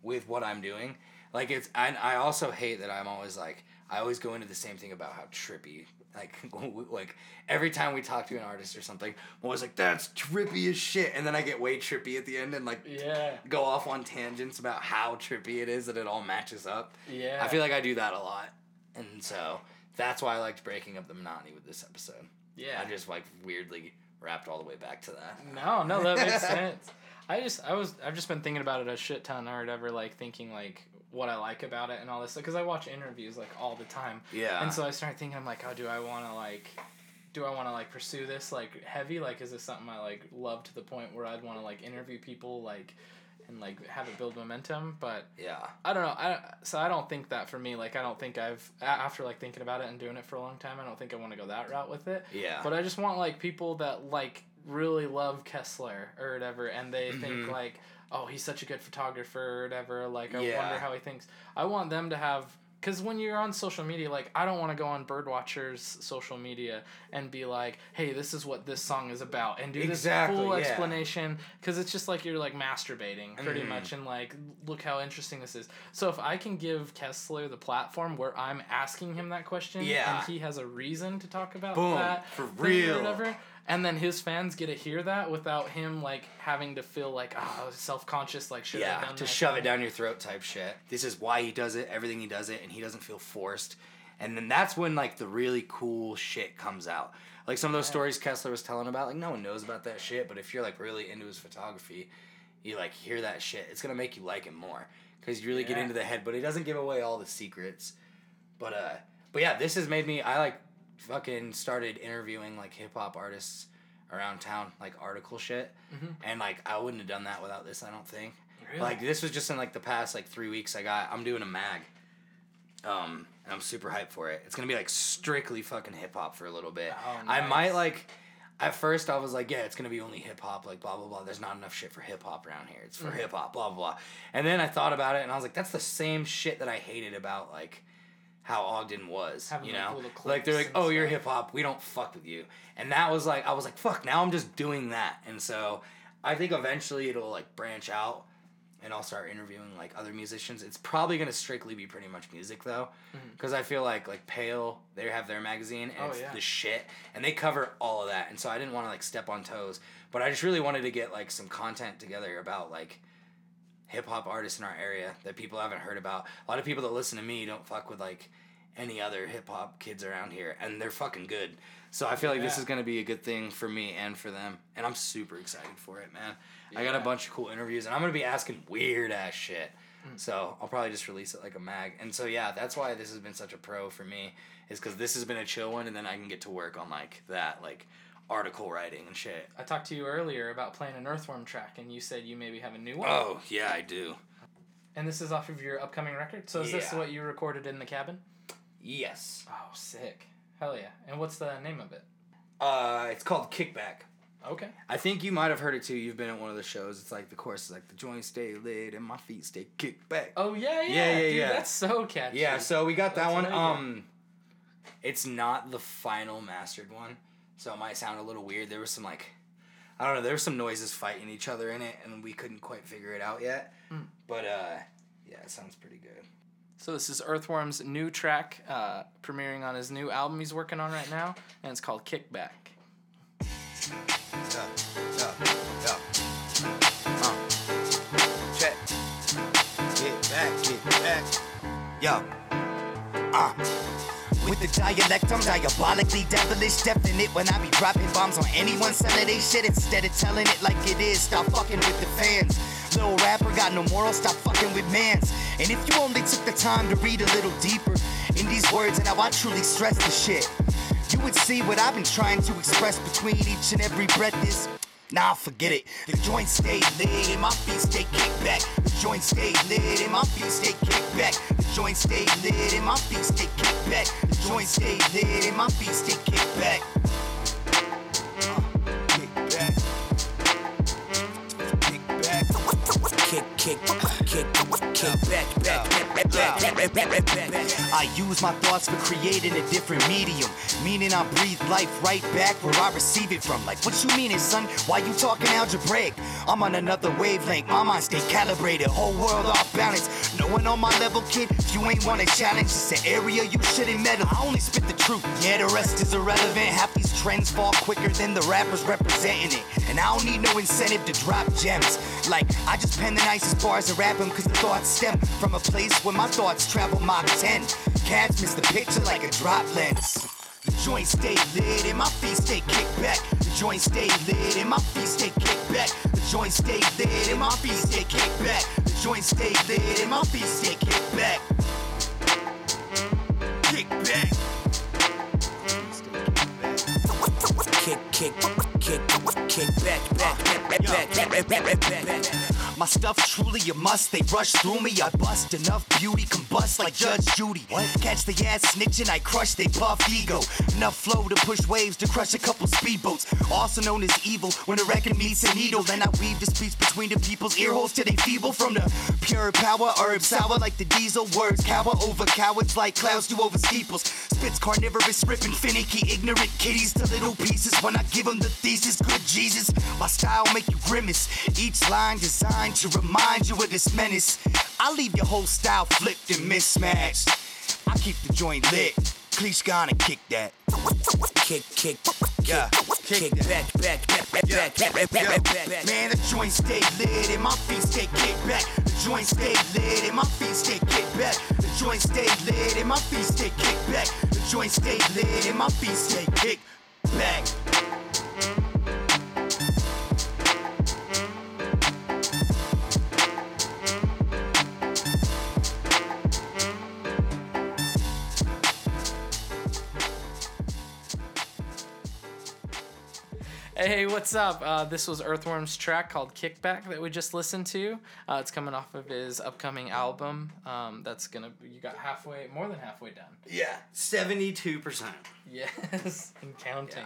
with what I'm doing. Like it's, and I also hate that I'm always like, I always go into the same thing about how trippy, like, like every time we talk to an artist or something, I'm always like, that's trippy as shit, and then I get way trippy at the end and like Yeah. go off on tangents about how trippy it is that it all matches up. Yeah. I feel like I do that a lot, and so that's why I liked breaking up the monotony with this episode. Yeah. I just like weirdly wrapped all the way back to that. No, no, that makes sense. I just, I was, I've just been thinking about it a shit ton, or whatever, like thinking like what I like about it and all this, because I watch interviews like all the time, Yeah. and so I started thinking, I'm like, oh, do I want to like, do I want to like pursue this like heavy? Like, is this something I like love to the point where I'd want to like interview people like, and like have it build momentum? But yeah. I don't know. I so I don't think that for me. Like, I don't think I've after like thinking about it and doing it for a long time. I don't think I want to go that route with it. Yeah. But I just want like people that like really love Kessler or whatever, and they think Mhm. like, oh, he's such a good photographer or whatever. Like, I Yeah. wonder how he thinks. I want them to have. Because when you're on social media, like, I don't want to go on Birdwatcher's social media and be like, hey, this is what this song is about, and do Exactly, this full yeah. explanation. Because it's just like you're, like, masturbating, pretty Mhm. much, and, like, look how interesting this is. So if I can give Kessler the platform where I'm asking him that question, Yeah. and he has a reason to talk about Boom. that, For real. whatever, and then his fans get to hear that without him like having to feel like oh self conscious like should yeah, to shove thing? it down your throat type shit. This is why he does it, everything he does it, and he doesn't feel forced. And then that's when like the really cool shit comes out. Like some of those Yeah. stories Kessler was telling about, like no one knows about that shit, but if you're like really into his photography, you like hear that shit. It's gonna make you like him more because you really get into the head. But he doesn't give away all the secrets. But uh, but yeah, this has made me. I like fucking started interviewing like hip hop artists around town, like article shit. Mhm. And like I wouldn't have done that without this. I don't think. Really? Like this was just in like the past like three weeks. I got I'm doing a mag, um, and I'm super hyped for it. It's gonna be like strictly fucking hip hop for a little bit. Oh, I might like. At first, I was like, yeah, it's gonna be only hip hop, like blah blah blah. There's not enough shit for hip hop around here. It's for Mm-hmm. hip hop, blah blah blah. And then I thought about it, and I was like, that's the same shit that I hated about like how Ogden was. Having, you like, know, like they're like, oh, you're hip hop. We don't fuck with you. And that was like, I was like, fuck. Now I'm just doing that. And so I think eventually it'll like branch out, and I'll start interviewing like other musicians. It's probably gonna strictly be pretty much music though, because I feel like like Pale they have their magazine and Mm-hmm. Oh, it's yeah. the shit, and they cover all of that. And so I didn't want to like step on toes, but I just really wanted to get like some content together about like hip hop artists in our area that people haven't heard about. A lot of people that listen to me don't fuck with like any other hip hop kids around here, and they're fucking good. So I feel like this is gonna be a good thing for me and for them, and I'm super excited for it, man. I got a bunch of cool interviews, and I'm gonna be asking weird ass shit. Hmm. So I'll probably just release it like a mag, and so yeah, that's why this has been such a pro for me, is because this has been a chill one, and then I can get to work on like that, like article writing and shit. I talked to you earlier about playing an Earthworm track, and you said you maybe have a new one. Oh yeah, I do. And this is off of your upcoming record. So is this what you recorded in the cabin? Yes. Oh, sick! Hell yeah! And what's the name of it? Uh, it's called Kickback. Okay. I think you might have heard it too. You've been at one of the shows. It's like the chorus is like the joints stay lit and my feet stay kicked back. Oh yeah, yeah, Yeah, yeah, dude, yeah. That's so catchy. yeah, so we got that That's one. Um, it's not the final mastered one, so it might sound a little weird. There was some like, I don't know. There were some noises fighting each other in it, and we couldn't quite figure it out yet. Mm. But uh, yeah, it sounds pretty good. So this is Earthworm's new track, uh, premiering on his new album he's working on right now, and it's called Kickback. Yeah, yeah, yeah. Uh. Check. Get back, get back. Yo. Uh. With the dialect, I'm diabolically devilish, definite when I be dropping bombs on anyone selling they shit instead of telling it like it is. Stop fucking with the fans. Little rapper got no moral, stop fucking with mans. And if you only took the time to read a little deeper in these words and how I truly stress the shit, you would see what I've been trying to express between each and every breath is. Nah, forget it. The joint stay lit and my feet stay kicked back. The joint stay lit and my feet stay kicked back. The joint stay lit and my feet stay kicked back. The joint stay lit and my feet I use my thoughts for creating a different medium. Meaning I breathe life right back where I receive it from. Like, what you meaning, son? Why you talking algebraic? I'm on another wavelength. My mind stay calibrated. Whole world off balance. No one on my level, kid. If you ain't want a challenge, it's an area you shouldn't meddle. I only spit the truth. Yeah, the rest is irrelevant. Half these trends fall quicker than the rappers representing it. And I don't need no incentive to drop gems. Like, I just pen the nicest bars and rap 'em cause the thoughts stem from a place where my thoughts travel Mach 10. Cats miss the picture like a drop lens. The joint stay lit and my feet stay kicked back. The joint stay lit and my feet stay kicked back. The joint stay lit and my feet stay kicked back. The joint stay lit and my feet stay kicked back. Kick back. Kick, kick, kick, back, back, back, back, back, back, back, back, back. My stuff truly a must. They rush through me. I bust enough beauty, combust like Judge Judy. What? Catch the ass snitching, I crush they puff ego. Enough flow to push waves to crush a couple speedboats. Also known as evil when a record meets a needle. Then I weave the speech between the people's ear holes till they feeble from the pure power. Herb sour like the diesel. Words cower over cowards like clouds do over steeples. Spits carnivorous, ripping finicky, ignorant kitties to little pieces. When I give them the thesis, good Jesus, my style make you grimace. Each line designed to remind you of this menace. I leave your whole style flipped and mismatched. I keep the joint lit. Cleesh gonna kick that. Kick, kick, yeah. Kick, kick back, back, back, back, back, back, back, back, back. Man, the joint stay lit and my feet stay kick back. The joint stay lit and my feet stay kick back. The joint stay lit and my feet stay kick back. The joint stay lit and my feet stay kick back. Hey, what's up? Uh, this was Earthworm's track called Kickback that we just listened to. Uh, it's coming off of his upcoming album. Um, that's gonna you got halfway, more than halfway done. Yeah, seventy-two percent. Yes, and counting.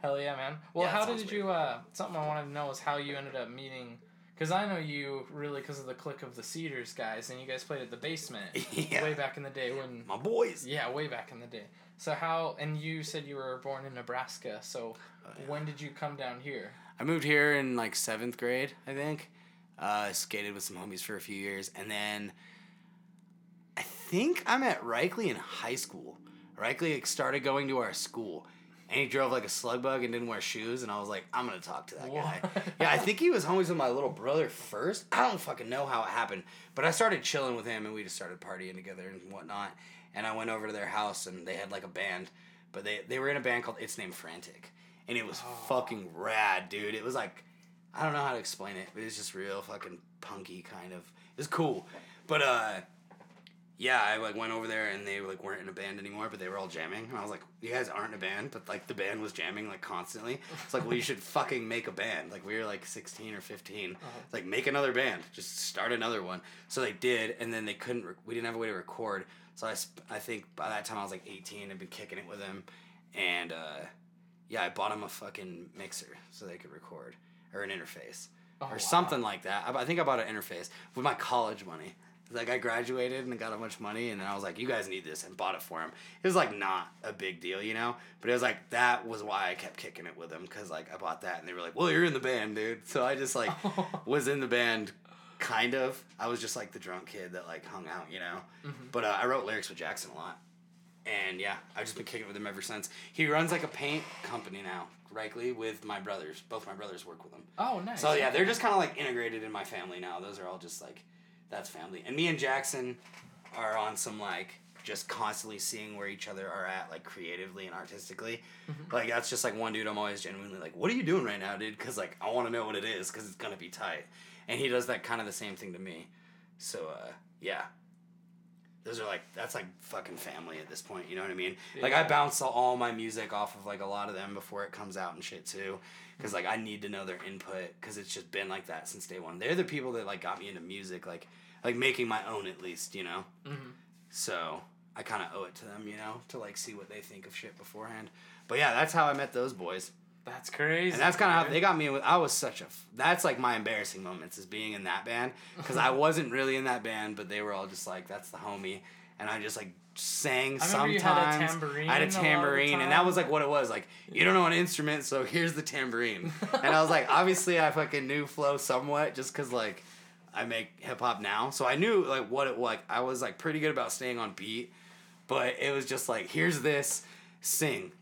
Hell yeah, man. Well, Yeah, how did you? Uh, something I wanted to know is how you ended up meeting. Because I know you really because of the click of the Cedars guys, and you guys played at the basement Yeah. way back in the day when. My boys. Yeah, way back in the day. So how? And you said you were born in Nebraska. So Oh, when did you come down here? I moved here in like seventh grade, I think. Uh, skated with some homies for a few years, and then I think I met Reikley in high school. Like, started going to our school, and he drove like a slug bug and didn't wear shoes, and I was like, I'm gonna talk to that guy. Yeah, I think he was homies with my little brother first. I don't fucking know how it happened, but I started chilling with him, and we just started partying together and whatnot. And I went over to their house, and they had like a band, but they they were in a band called It's Named Frantic, and it was fucking rad, dude. It was like I don't know how to explain it, but it's just real fucking punky kind of. It was cool, but uh, yeah, I like went over there and they like weren't in a band anymore, but they were all jamming, and I was like, you guys aren't in a band, but like the band was jamming like constantly. It's like, well, you should fucking make a band. Like we were like sixteen or 15 It's like make another band, just start another one. So they did, and then they couldn't. Rec- we didn't have a way to record, so I sp- I think by that time I was like eighteen and been kicking it with them, and uh, yeah, I bought them a fucking mixer so they could record or an interface Oh, or wow. something like that. I, I think I bought an interface with my college money. Like I graduated and got a bunch of money, and then I was like, "You guys need this," and bought it for him. It was like not a big deal, you know. But it was like that was why I kept kicking it with them because like I bought that, and they were like, "Well, you're in the band, dude." So I just like was in the band, kind of. I was just like the drunk kid that like hung out, you know. But uh, I wrote lyrics with Jackson a lot, and yeah, I've just been kicking with him ever since. He runs like a paint company now, Reikley, with my brothers. Both my brothers work with him. Oh, nice. So yeah, they're just kind of like integrated in my family now. Those are all just like, that's family. And me and Jackson are on some like just constantly seeing where each other are at like creatively and artistically. Like that's just like one dude I'm always genuinely like, what are you doing right now, dude? Because like I want to know what it is because it's gonna be tight. And he does that kind of the same thing to me. So uh, yeah. Those are like that's like fucking family at this point. You know what I mean? Like I bounce all my music off of like a lot of them before it comes out and shit too, because like I need to know their input because it's just been like that since day one. They're the people that like got me into music, like like making my own at least, you know. Mhm. So I kind of owe it to them, you know, to like see what they think of shit beforehand. But yeah, that's how I met those boys, That's crazy. and that's kind of how they got me. With I was such a. that's like my embarrassing moments is being in that band because I wasn't really in that band, but they were all just like that's the homie, and I just like sang I you had a sometimes. tambourine I had a a lot of the tambourine, and that was like what it was. Like you don't know an instrument, so here's the tambourine, and I was like, obviously I fucking knew flow somewhat just because like I make hip hop now, so I knew like what it like. I was like pretty good about staying on beat, but it was just like here's this, sing,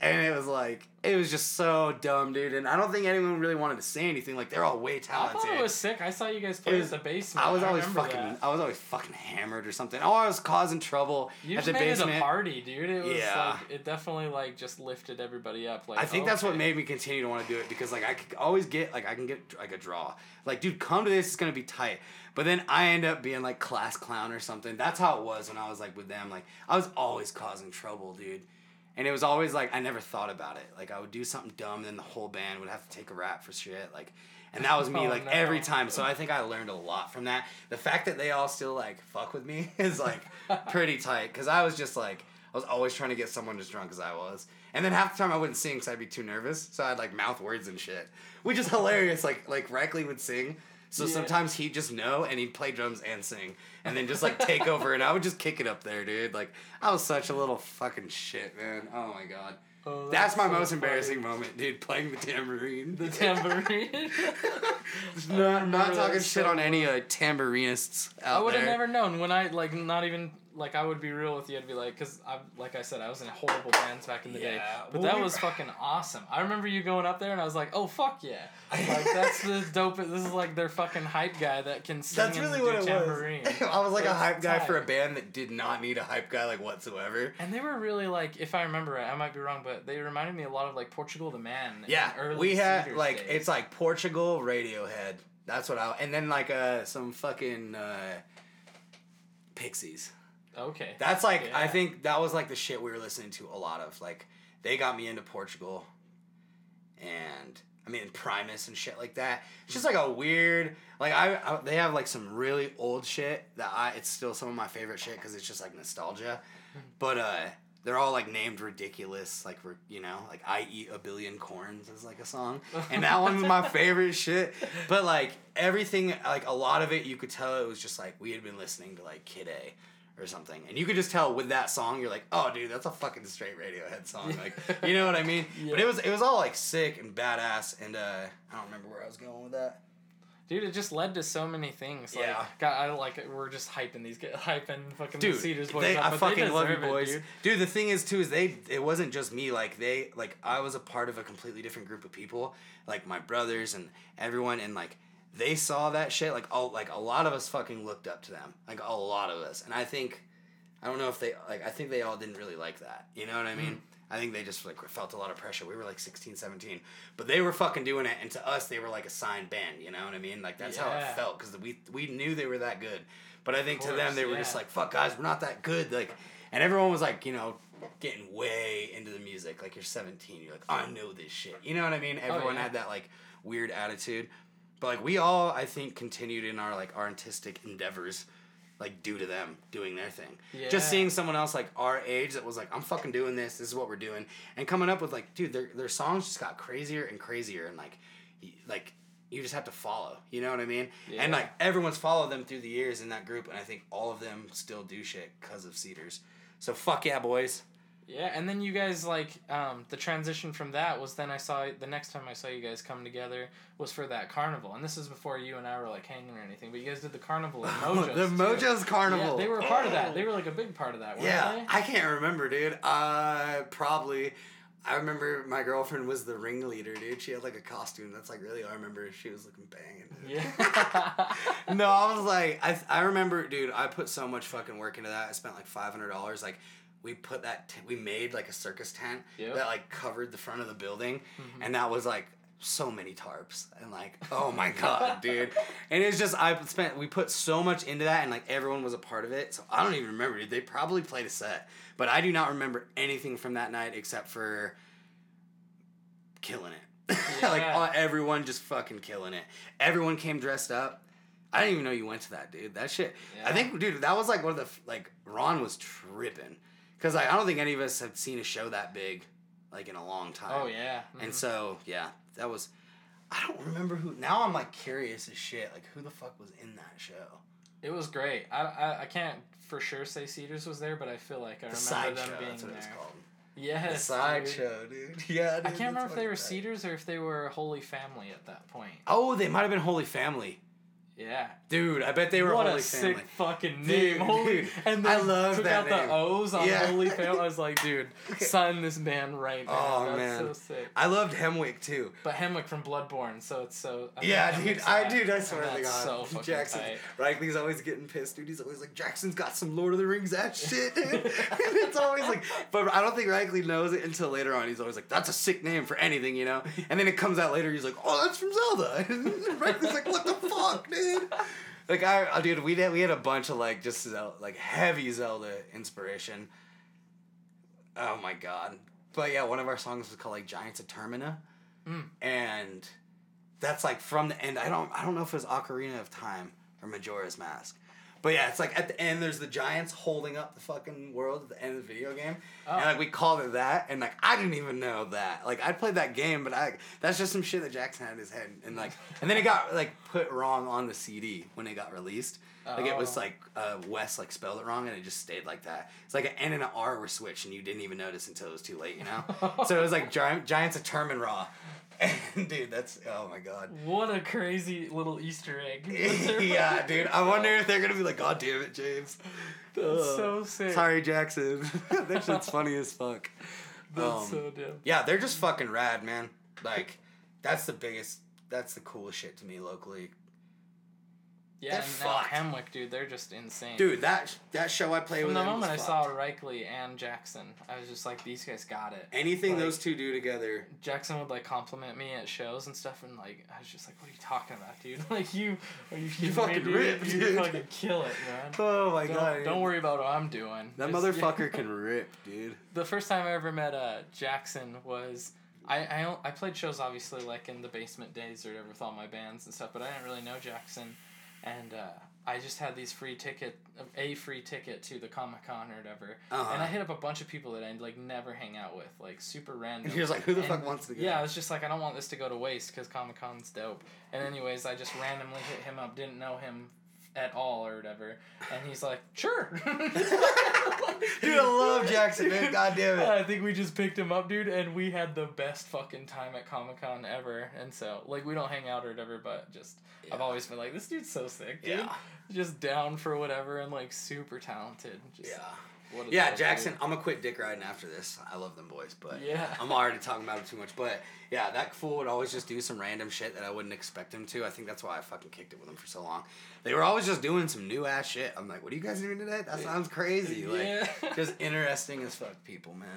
and it was like it was just so dumb, dude. And I don't think anyone really wanted to say anything. Like they're all way talented. I thought it was sick. I saw you guys play It was- at the basement. I was always remember fucking. that. I was always fucking hammered or something. Oh, I was causing trouble You at the made basement. it a party, dude. It was Yeah. like it definitely like just lifted everybody up. Like I think that's what made me continue to want to do it because like I could always get like I can get like a draw. Like dude, come to this. It's gonna be tight. But then I end up being like class clown or something. That's how it was when I was like with them. Like I was always causing trouble, dude. And it was always like I never thought about it. Like I would do something dumb, and then the whole band would have to take a rap for shit. Like, and that was oh, me Oh, like no. every time. So I think I learned a lot from that. The fact that they all still like fuck with me is like pretty tight because I was just like I was always trying to get someone as drunk as I was. And then half the time I wouldn't sing because I'd be too nervous. So I'd like mouth words and shit, which is hilarious. Like like Reikley would sing. So Yeah. sometimes he'd just know and he'd play drums and sing and then just like take over and I would just kick it up there, dude. Like I was such a little fucking shit, man. Oh my god. Oh, That's my so most funny. embarrassing moment, dude, playing the tambourine. The tambourine. not, not talking shit so on any uh, tambourinists out I would have never known when I like not even like I would be real with you. I'd be like, cause I like I said, I was in horrible bands back in the day, but well, that was fucking awesome. I remember you going up there, and I was like, oh fuck yeah, like that's the dope. This is like their fucking hype guy that can sing That's really what it tambourine. was. I was like a hype guy for a band that did not need a hype guy like whatsoever. And they were really like, if I remember right, I might be wrong, but they reminded me a lot of like Portugal the Man. in Yeah, we had Cedars like days. it's like Portugal Radiohead. That's what I and then like uh some fucking uh Pixies. Okay. That's like I think that was like the shit we were listening to a lot of. Like they got me into Portugal. and I mean Primus and shit like that. It's just like a weird like I, I they have like some really old shit that I it's still some of my favorite shit because it's just like nostalgia, but uh they're all like named ridiculous like you know like I eat a billion corns is like a song and that one's my favorite shit. But like everything like a lot of it you could tell it was just like we had been listening to like Kid A or something. And you could just tell with that song, you're like, oh, dude, that's a fucking straight Radiohead song. Like, you know what I mean? But it was it was all like sick and badass. And uh, I don't remember where I was going with that. Dude, it just led to so many things. Like, Yeah. God, I like we're just hyping these, guys- hyping fucking Dude, the Cedars boys they, up, I fucking love you deserve it, boys, dude. dude. The thing is too is they it wasn't just me. Like they like I was a part of a completely different group of people. Like my brothers and everyone, and like they saw that shit. Like all like a lot of us fucking looked up to them. Like a lot of us, and I think I don't know if they like I think they all didn't really like that. You know what I hmm. mean? I think they just like felt a lot of pressure. We were like 16, 17. But they were fucking doing it and to us they were like a signed band, you know what I mean? Like that's how it felt cuz we we knew they were that good. But I think to them they were just like fuck guys, we're not that good like and everyone was like, you know, getting way into the music. Like you're 17, you're like, I know this shit. You know what I mean? Oh, everyone yeah. had that like weird attitude. But like we all I think continued in our like artistic endeavors like due to them doing their thing. Yeah. Just seeing someone else like our age that was like, I'm fucking doing this. This is what we're doing, and coming up with like, dude, their their songs just got crazier and crazier, and like, like you just have to follow. You know what I mean? Yeah. And like everyone's followed them through the years in that group, and I think all of them still do shit because of Cedars. So fuck yeah, boys. Yeah, and then you guys like um, the transition from that was then I saw the next time I saw you guys come together was for that carnival, and this is before you and I were like hanging or anything, but you guys did the carnival at Mojo's. the too. Mojo's Carnival. Yeah, they were a part of that. They were like a big part of that. Weren't Yeah, they? I can't remember, dude. Uh, probably. I remember my girlfriend was the ringleader, dude. She had like a costume. That's like really all I remember. She was looking banging. Yeah. no, I was like, I, I remember, dude. I put so much fucking work into that. I spent like five hundred dollars. Like, we put that. T- we made like a circus tent Yep. Mm-hmm. that like covered the front of the building, and that was like so many tarps and like oh my god dude. And it's just i spent we put so much into that and like everyone was a part of it so i don't even remember dude. They probably played a set but i do not remember anything from that night except for killing it. Like all, everyone just fucking killing it. Everyone came dressed up. I didn't even know you went to that dude. That shit i think dude that was like one of the like ron was tripping because like, i don't think any of us have seen a show that big like in a long time oh yeah. and Mhm. so yeah, that was. I don't remember who. Now I'm like curious as shit. Like who the fuck was in that show? it was great. I, I I can't for sure say Cedars was there, but I feel like I The remember them show. being That's what there. called. Yes. The side dude. show, dude. Yeah. I can't remember if they were tight. Cedars or if they were Holy Family at that point. Oh, they might have been Holy Family. Yeah. Dude, I bet they were what Holy a Family. sick fucking Dude, name. Holy, dude. and I then love took that out name. the O's on Yeah. Holy Family. I was like, dude, sign this man right now. Oh, That's man. so sick. I loved Hemwick too. But Hemwick from Bloodborne, so it's so. I Yeah, think dude, Hemwick's I that. dude, I swear to God, so Jackson, tight. Reichley's always getting pissed, dude. He's always like, Jackson's got some Lord of the Rings ass shit, and it's always like, but I don't think Reichley knows it until later on. He's always like, that's a sick name for anything, you know. And then it comes out later. He's like, oh, that's from Zelda. And Reichley's like, what the fuck, dude. Like I, I- dude, we had we had a bunch of like just Zelda, like heavy Zelda inspiration. Oh my god! But yeah, one of our songs was called like Giants of Termina, Mm. and that's like from the end. I don't I don't know if it was Ocarina of Time or Majora's Mask. But yeah, it's like at the end there's the giants holding up the fucking world at the end of the video game. And Oh. like we called it that and like I didn't even know that. Like I played that game, but I that's just some shit that Jackson had in his head. And like and then it got like put wrong on the CD when it got released. Like it was Oh. like uh Wes like spelled it wrong and it just stayed like that. It's like an N and an R were switched and you didn't even notice until it was too late, you know? so it was like Gi- Giants of Termin Raw. And dude, that's oh my god. What a crazy little Easter egg. yeah, dude. I wonder if they're gonna be like, God damn it, James. That's so sick. Sorry, Jackson. that shit's funny as fuck. That's Um, so dumb. Yeah, they're just fucking rad, man. Like, that's the biggest. That's the coolest shit to me locally. Yeah, they're and now fucked. Hemwick, dude, they're just insane. Dude, that that show I played From with the moment I saw. Reichley and Jackson, I was just like, these guys got it. anything like- those two do together. Jackson would like compliment me at shows and stuff, and like I was just like, "What are you talking about, dude? Like you, are you, me, fucking dude? rip, You fucking kill it, man. Oh my Don't, god. don't worry about what I'm doing. That Just- motherfucker can rip, dude. The first time I ever met uh Jackson was I, I I played shows obviously like in the basement days or whatever with all my bands and stuff, but I didn't really know Jackson, and uh, I just had these free ticket, a free ticket to the Comic Con or whatever, Uh-huh. and I hit up a bunch of people that I like never hang out with, like super random. He was like, "Who the And- fuck wants to go?" Yeah, I was just like, I don't want this to go to waste because Comic Con's dope. And anyways, I just randomly hit him up, didn't know him at all or whatever, and he's like, sure. Dude, I love Jackson, man. God damn it. I think we just picked him up, dude, and we had the best fucking time at Comic Con ever. And so, like, we don't hang out or whatever, but just I've always been like, this dude's so sick, dude. Yeah. Just down for whatever and like super talented. Just, Yeah. What Yeah, Jackson, dude. I'm gonna quit dick riding after this. I love them boys, but Yeah. I'm already talking about him too much. But yeah, that fool would always just do some random shit that I wouldn't expect him to. I think that's why I fucking kicked it with him for so long. They were always just doing some new ass shit. I'm like, what are you guys doing today? That sounds crazy. Like, Yeah. just interesting as fuck people, man.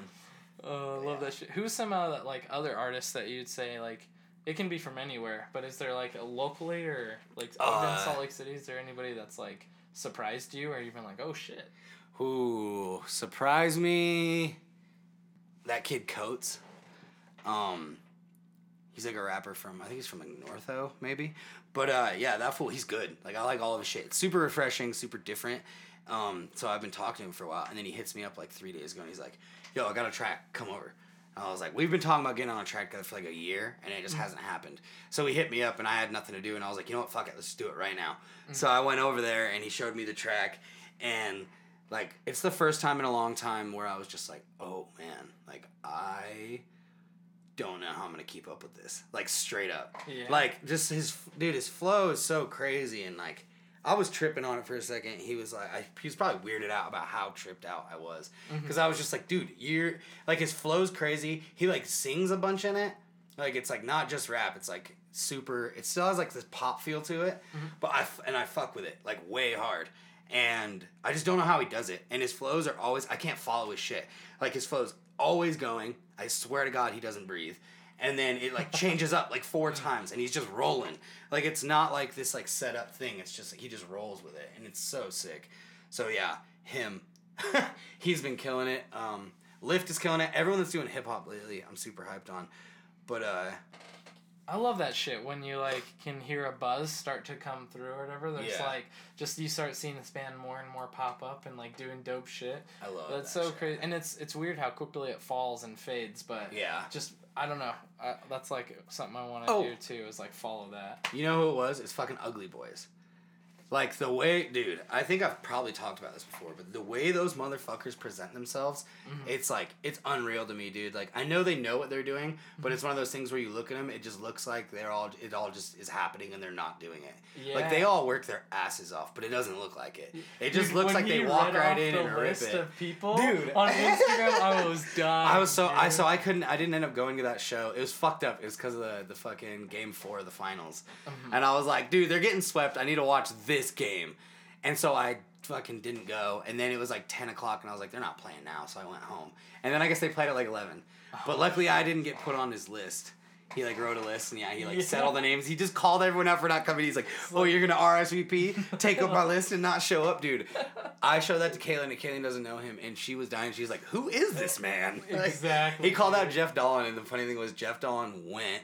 Oh, I love that shit. Who's some of uh, like other artists that you'd say like it can be from anywhere, but is there like a locally or like Uh, in Salt Lake City? Is there anybody that's like surprised you or you've been like, oh shit? Who surprised me? That kid Coates. Um, he's like a rapper from I think he's from like Northo maybe, but uh, yeah, that fool he's good. Like I like all of his shit. It's super refreshing, super different. Um, so I've been talking to him for a while, and then he hits me up like three days ago, and he's like, "Yo, I got a track. Come over." And I was like, "We've been talking about getting on a track together for like a year, and it just hasn't happened." So he hit me up, and I had nothing to do, and I was like, "You know what? Fuck it, let's do it right now." So I went over there, and he showed me the track, and like it's the first time in a long time where I was just like, "Oh man, like I." don't know how I'm gonna keep up with this. Like straight up. Yeah. Like just his dude, his flow is so crazy and like I was tripping on it for a second. He was like, I, he was probably weirded out about how tripped out I was, mm-hmm. because I was just like, dude, you're like his flow's crazy. He like sings a bunch in it, like it's like not just rap. It's like super. It still has like this pop feel to it, mm-hmm. but I f- and I fuck with it like way hard. And I just don't know how he does it. And his flows are always I can't follow his shit. Like his flows always going. I swear to God, he doesn't breathe. And then it like changes up like four times, and he's just rolling. Like it's not like this like set up thing. It's just like he just rolls with it, and it's so sick. So yeah, him, he's been killing it. Um, Lift is killing it. Everyone that's doing hip hop lately, I'm super hyped on. But uh, I love that shit when you like can hear a buzz start to come through or whatever. There's Yeah. like just you start seeing this band more and more pop up and like doing dope shit. I love it. That's that so crazy, and it's it's weird how quickly it falls and fades. But Yeah. just I don't know. I, that's like something I want to Oh. do too. Is like follow that. You know who it was? It's fucking Ugly Boys. Like the way, dude, I think I've probably talked about this before, but the way those motherfuckers present themselves, it's like, it's unreal to me, dude. Like, I know they know what they're doing, but it's one of those things where you look at them, it just looks like they're all, it all just is happening and they're not doing it. Yeah. Like, they all work their asses off, but it doesn't look like it. It just Dude, looks like they walk right in and rip list it. of people Dude. on Instagram. I was dying. I was so I so I couldn't I didn't end up going to that show. It was fucked up. It was because of the the fucking game four of the finals, Mm-hmm. and I was like, dude, they're getting swept. I need to watch this game, and so I fucking didn't go. And then it was like ten o'clock, and I was like, they're not playing now, so I went home. And then I guess they played at like eleven, Oh. but luckily I didn't get put on his list. He like wrote a list and yeah, he like said all the names. He just called everyone out for not coming. He's like, "Oh, you're gonna RSVP, take up my list and not show up, dude." I showed that to Kaylin, and Kaylin doesn't know him, and she was dying. She's like, "Who is this man?" Like, Exactly, he called out. Jeff Dahlin, and the funny thing was Jeff Dahlin went,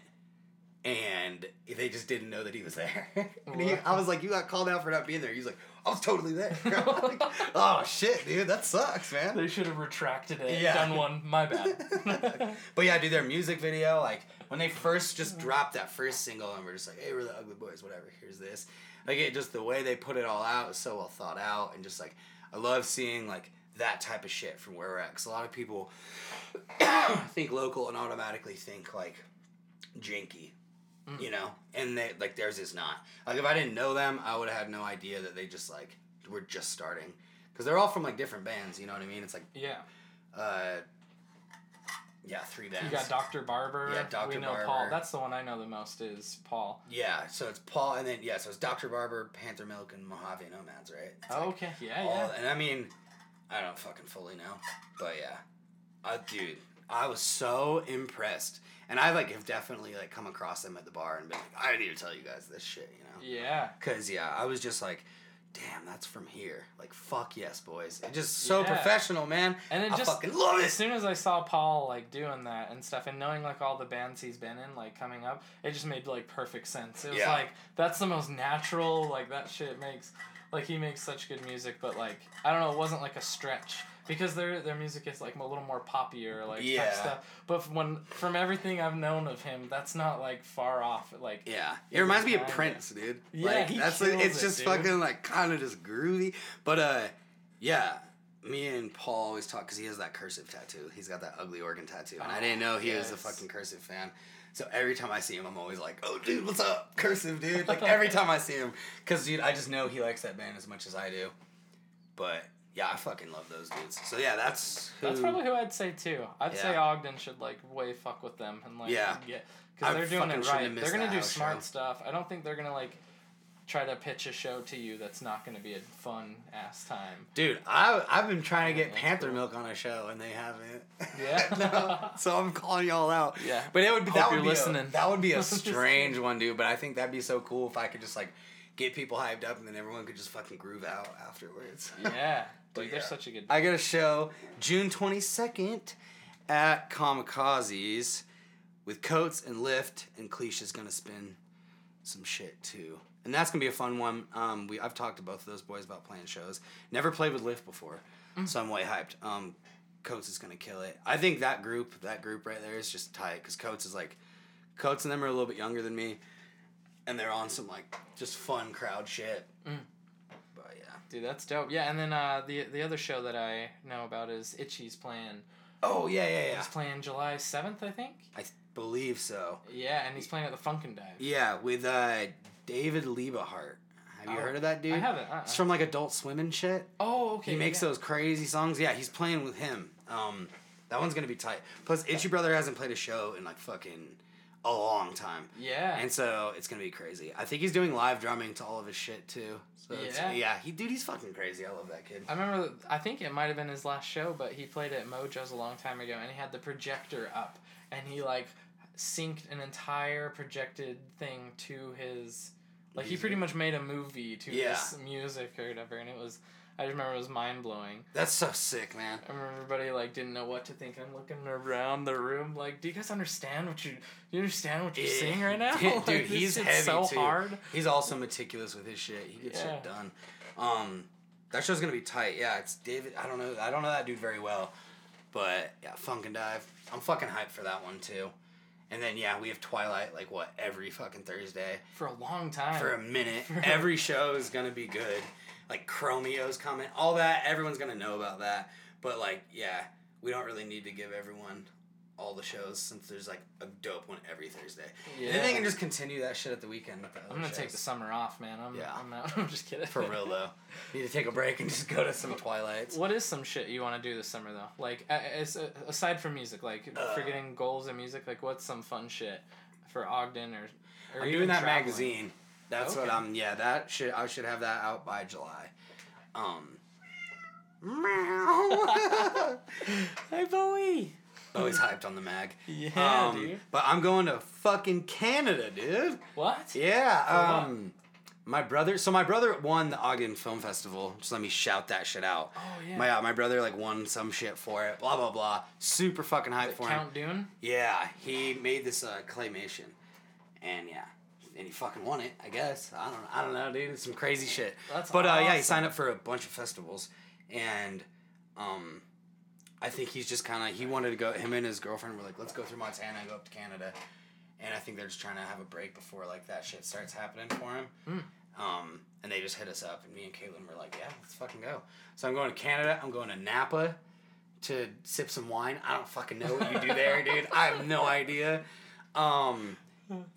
and they just didn't know that he was there. and he, I was like, "You got called out for not being there." He's like, "I was totally there." Like, oh shit, dude, that sucks, man. They should have retracted it. Yeah. Done one. My bad. But yeah, dude, their music video, like when they first just dropped that first single, and we're just like, "Hey, we're the Ugly Boys, whatever." Here's this. Like it just the way they put it all out is so well thought out, and just like I love seeing like that type of shit from where we're at. Cause a lot of people think local and automatically think like janky, you know, and they like theirs is not. Like if I didn't know them, I would have had no idea that they just like were just starting. Cause they're all from like different bands, you know what I mean? It's like yeah. uh yeah, three bands. You got Dr. Barber. Yeah, Dr. Barber. We know Paul. That's the one I know the most is Paul. Yeah, so it's Paul, and then yeah, so it's Dr. Barber, Panther Milk, and Mojave Nomads, right? Oh, like okay. Yeah, all- yeah. and I mean, I don't fucking fully know, but yeah, uh, dude, I was so impressed, and I like have definitely like come across them at the bar and been like, I need to tell you guys this shit, you know? Yeah. Cause yeah, I was just like, damn, that's from here. Like, fuck yes, boys. It's just so Yeah. professional, man. And it I just fucking love as soon as I saw Paul like doing that and stuff, and knowing like all the bands he's been in, like coming up, it just made like perfect sense. It was Yeah. like that's the most natural. Like that shit makes, like he makes such good music, but like I don't know, it wasn't like a stretch because their their music is like a little more poppier, like Yeah. type stuff. But when from everything I've known of him, that's not like far off. Like Yeah, it reminds me of. Prince, dude. Yeah, like, he that's like, it's it, just dude. fucking like kind of just groovy. But uh, yeah, me and Paul always talk because he has that cursive tattoo. He's got that ugly organ tattoo, and I didn't know he was a fucking cursive fan. So every time I see him, I'm always like, "Oh, dude, what's up, cursive, dude?" Like every time I see him, because dude, I just know he likes that band as much as I do. But yeah, I fucking love those dudes. So yeah, that's who, That's probably who I'd say too. I'd say Ogden should like way fuck with them and like Yeah. because they're doing it right. They're gonna do smart show. stuff. I don't think they're gonna like try to pitch a show to you that's not gonna be a fun ass time. Dude, I I've been trying to get That's Panther cool. Milk on a show and they haven't. Yeah? no, so I'm calling y'all out. Yeah. But it would be Hope that would be listening. A, that would be a strange one, dude. But I think that'd be so cool if I could just like get people hyped up and then everyone could just fucking groove out afterwards. Yeah, dude, they're such a good. I got a show June 22nd at Kamikazes with Coates and Lift, and Cleesh's gonna spin some shit too. And that's gonna be a fun one. Um, we I've talked to both of those boys about playing shows. Never played with Lift before, so I'm way hyped. Um, Coates is gonna kill it. I think that group, that group right there, is just tight because Coates is like, Coates and them are a little bit younger than me, and they're on some like just fun crowd shit. But yeah. Dude, that's dope. Yeah, and then uh, the the other show that I know about is Itchy's playing. Oh yeah, yeah, yeah. He's playing July seventh, I think. I believe so. Yeah, and he's playing at the Funkin' Dive. Yeah, with uh, David Liebe Hart. Have you Oh, heard of that dude? I haven't. Uh-uh. It's from like Adult Swim and shit. Oh, okay. he makes yeah. those crazy songs. Yeah, he's playing with him. Um, that one's gonna be tight. Plus, Itchy Brother hasn't played a show in like fucking a long time. Yeah. And so it's gonna be crazy. I think he's doing live drumming to all of his shit too. So Yeah. yeah, he dude, he's fucking crazy. I love that kid. I remember. I think it might have been his last show, but he played at Mojo's a long time ago, and he had the projector up, and he like synced an entire projected thing to his. Like he pretty much made a movie to Yeah. his music or whatever, and it was. I just remember it was mind blowing. That's so sick, man. I remember everybody like didn't know what to think. I'm looking around the room like, do you guys understand what you? Do you understand what you're Yeah. seeing right now? Dude, Like, dude, he's heavy so too. hard. He's also meticulous with his shit. He gets shit done. Um, that show's gonna be tight. Yeah, it's David. I don't know. I don't know that dude very well, but yeah, Funk and Dive. I'm fucking hyped for that one too. And then yeah, we have Twilight like what every fucking Thursday For a long time. for a minute. For- Every show is gonna be good. Like Chromeo's coming, all that. Everyone's gonna know about that. But like, yeah, we don't really need to give everyone all the shows since there's like a dope one every Thursday. And then they can just continue that shit at the weekend. The I'm gonna take the summer off, man. I'm, Yeah. I'm out. I'm just kidding. For real though, need to take a break and just go to some Twilights. What is some shit you want to do this summer though? Like, as, uh, aside from music, like Uh. forgetting goals in music, like what's some fun shit for Ogden or? or I'm doing that traveling? magazine. That's what I'm. Yeah, that should I should have that out by July. Um. Meow. Hey Bowie. Always hyped on the mag. Yeah, um, dude. But I'm going to fucking Canada, dude. What? Yeah. what? Um. My brother, so my brother won the Ogden Film Festival. Just let me shout that shit out. Oh yeah. My uh, my brother like won some shit for it. Blah blah blah. Super fucking hyped for him. Count Dune. Yeah, he made this uh, claymation, and yeah, and he fucking won it. I guess I don't I don't know, dude. It's some crazy shit. That's but uh, yeah, he signed up for a bunch of festivals, and um, I think he's just kind of he wanted to go. Him and his girlfriend were like, let's go through Montana and go up to Canada, and I think they're just trying to have a break before like that shit starts happening for him. Hmm. Um, and they just hit us up, and me and Caitlin were like, yeah, let's fucking go. So I'm going to Canada. I'm going to Napa to sip some wine. I don't fucking know what you do there, dude. I have no idea. Um,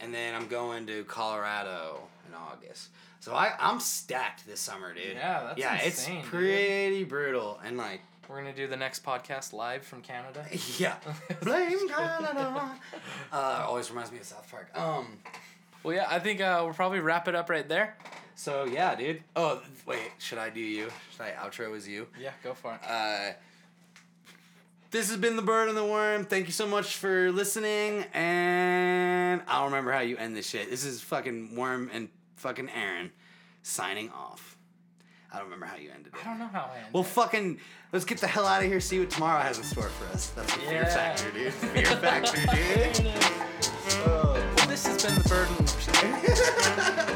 and then I'm going to Colorado in August. So I I'm stacked this summer, dude. Yeah, that's yeah, insane, it's dude. pretty brutal and like We're gonna do the next podcast live from Canada. yeah. Blame Canada. Uh, always reminds me of South Park. Um. Well, yeah, I think uh, we'll probably wrap it up right there. So yeah, dude. Oh wait, should I do you? Should I outro as you? Yeah, go for it. Uh, this has been the bird and the worm. Thank you so much for listening. And I don't remember how you end this shit. This is fucking worm and fucking Aaron signing off. I don't remember how you ended it. I don't know how I ended. It. Well, fucking, let's get the hell out of here. See what tomorrow has in store for us. That's the fear Yeah. factor, dude. Fear factor, dude. Well, this has been the burden.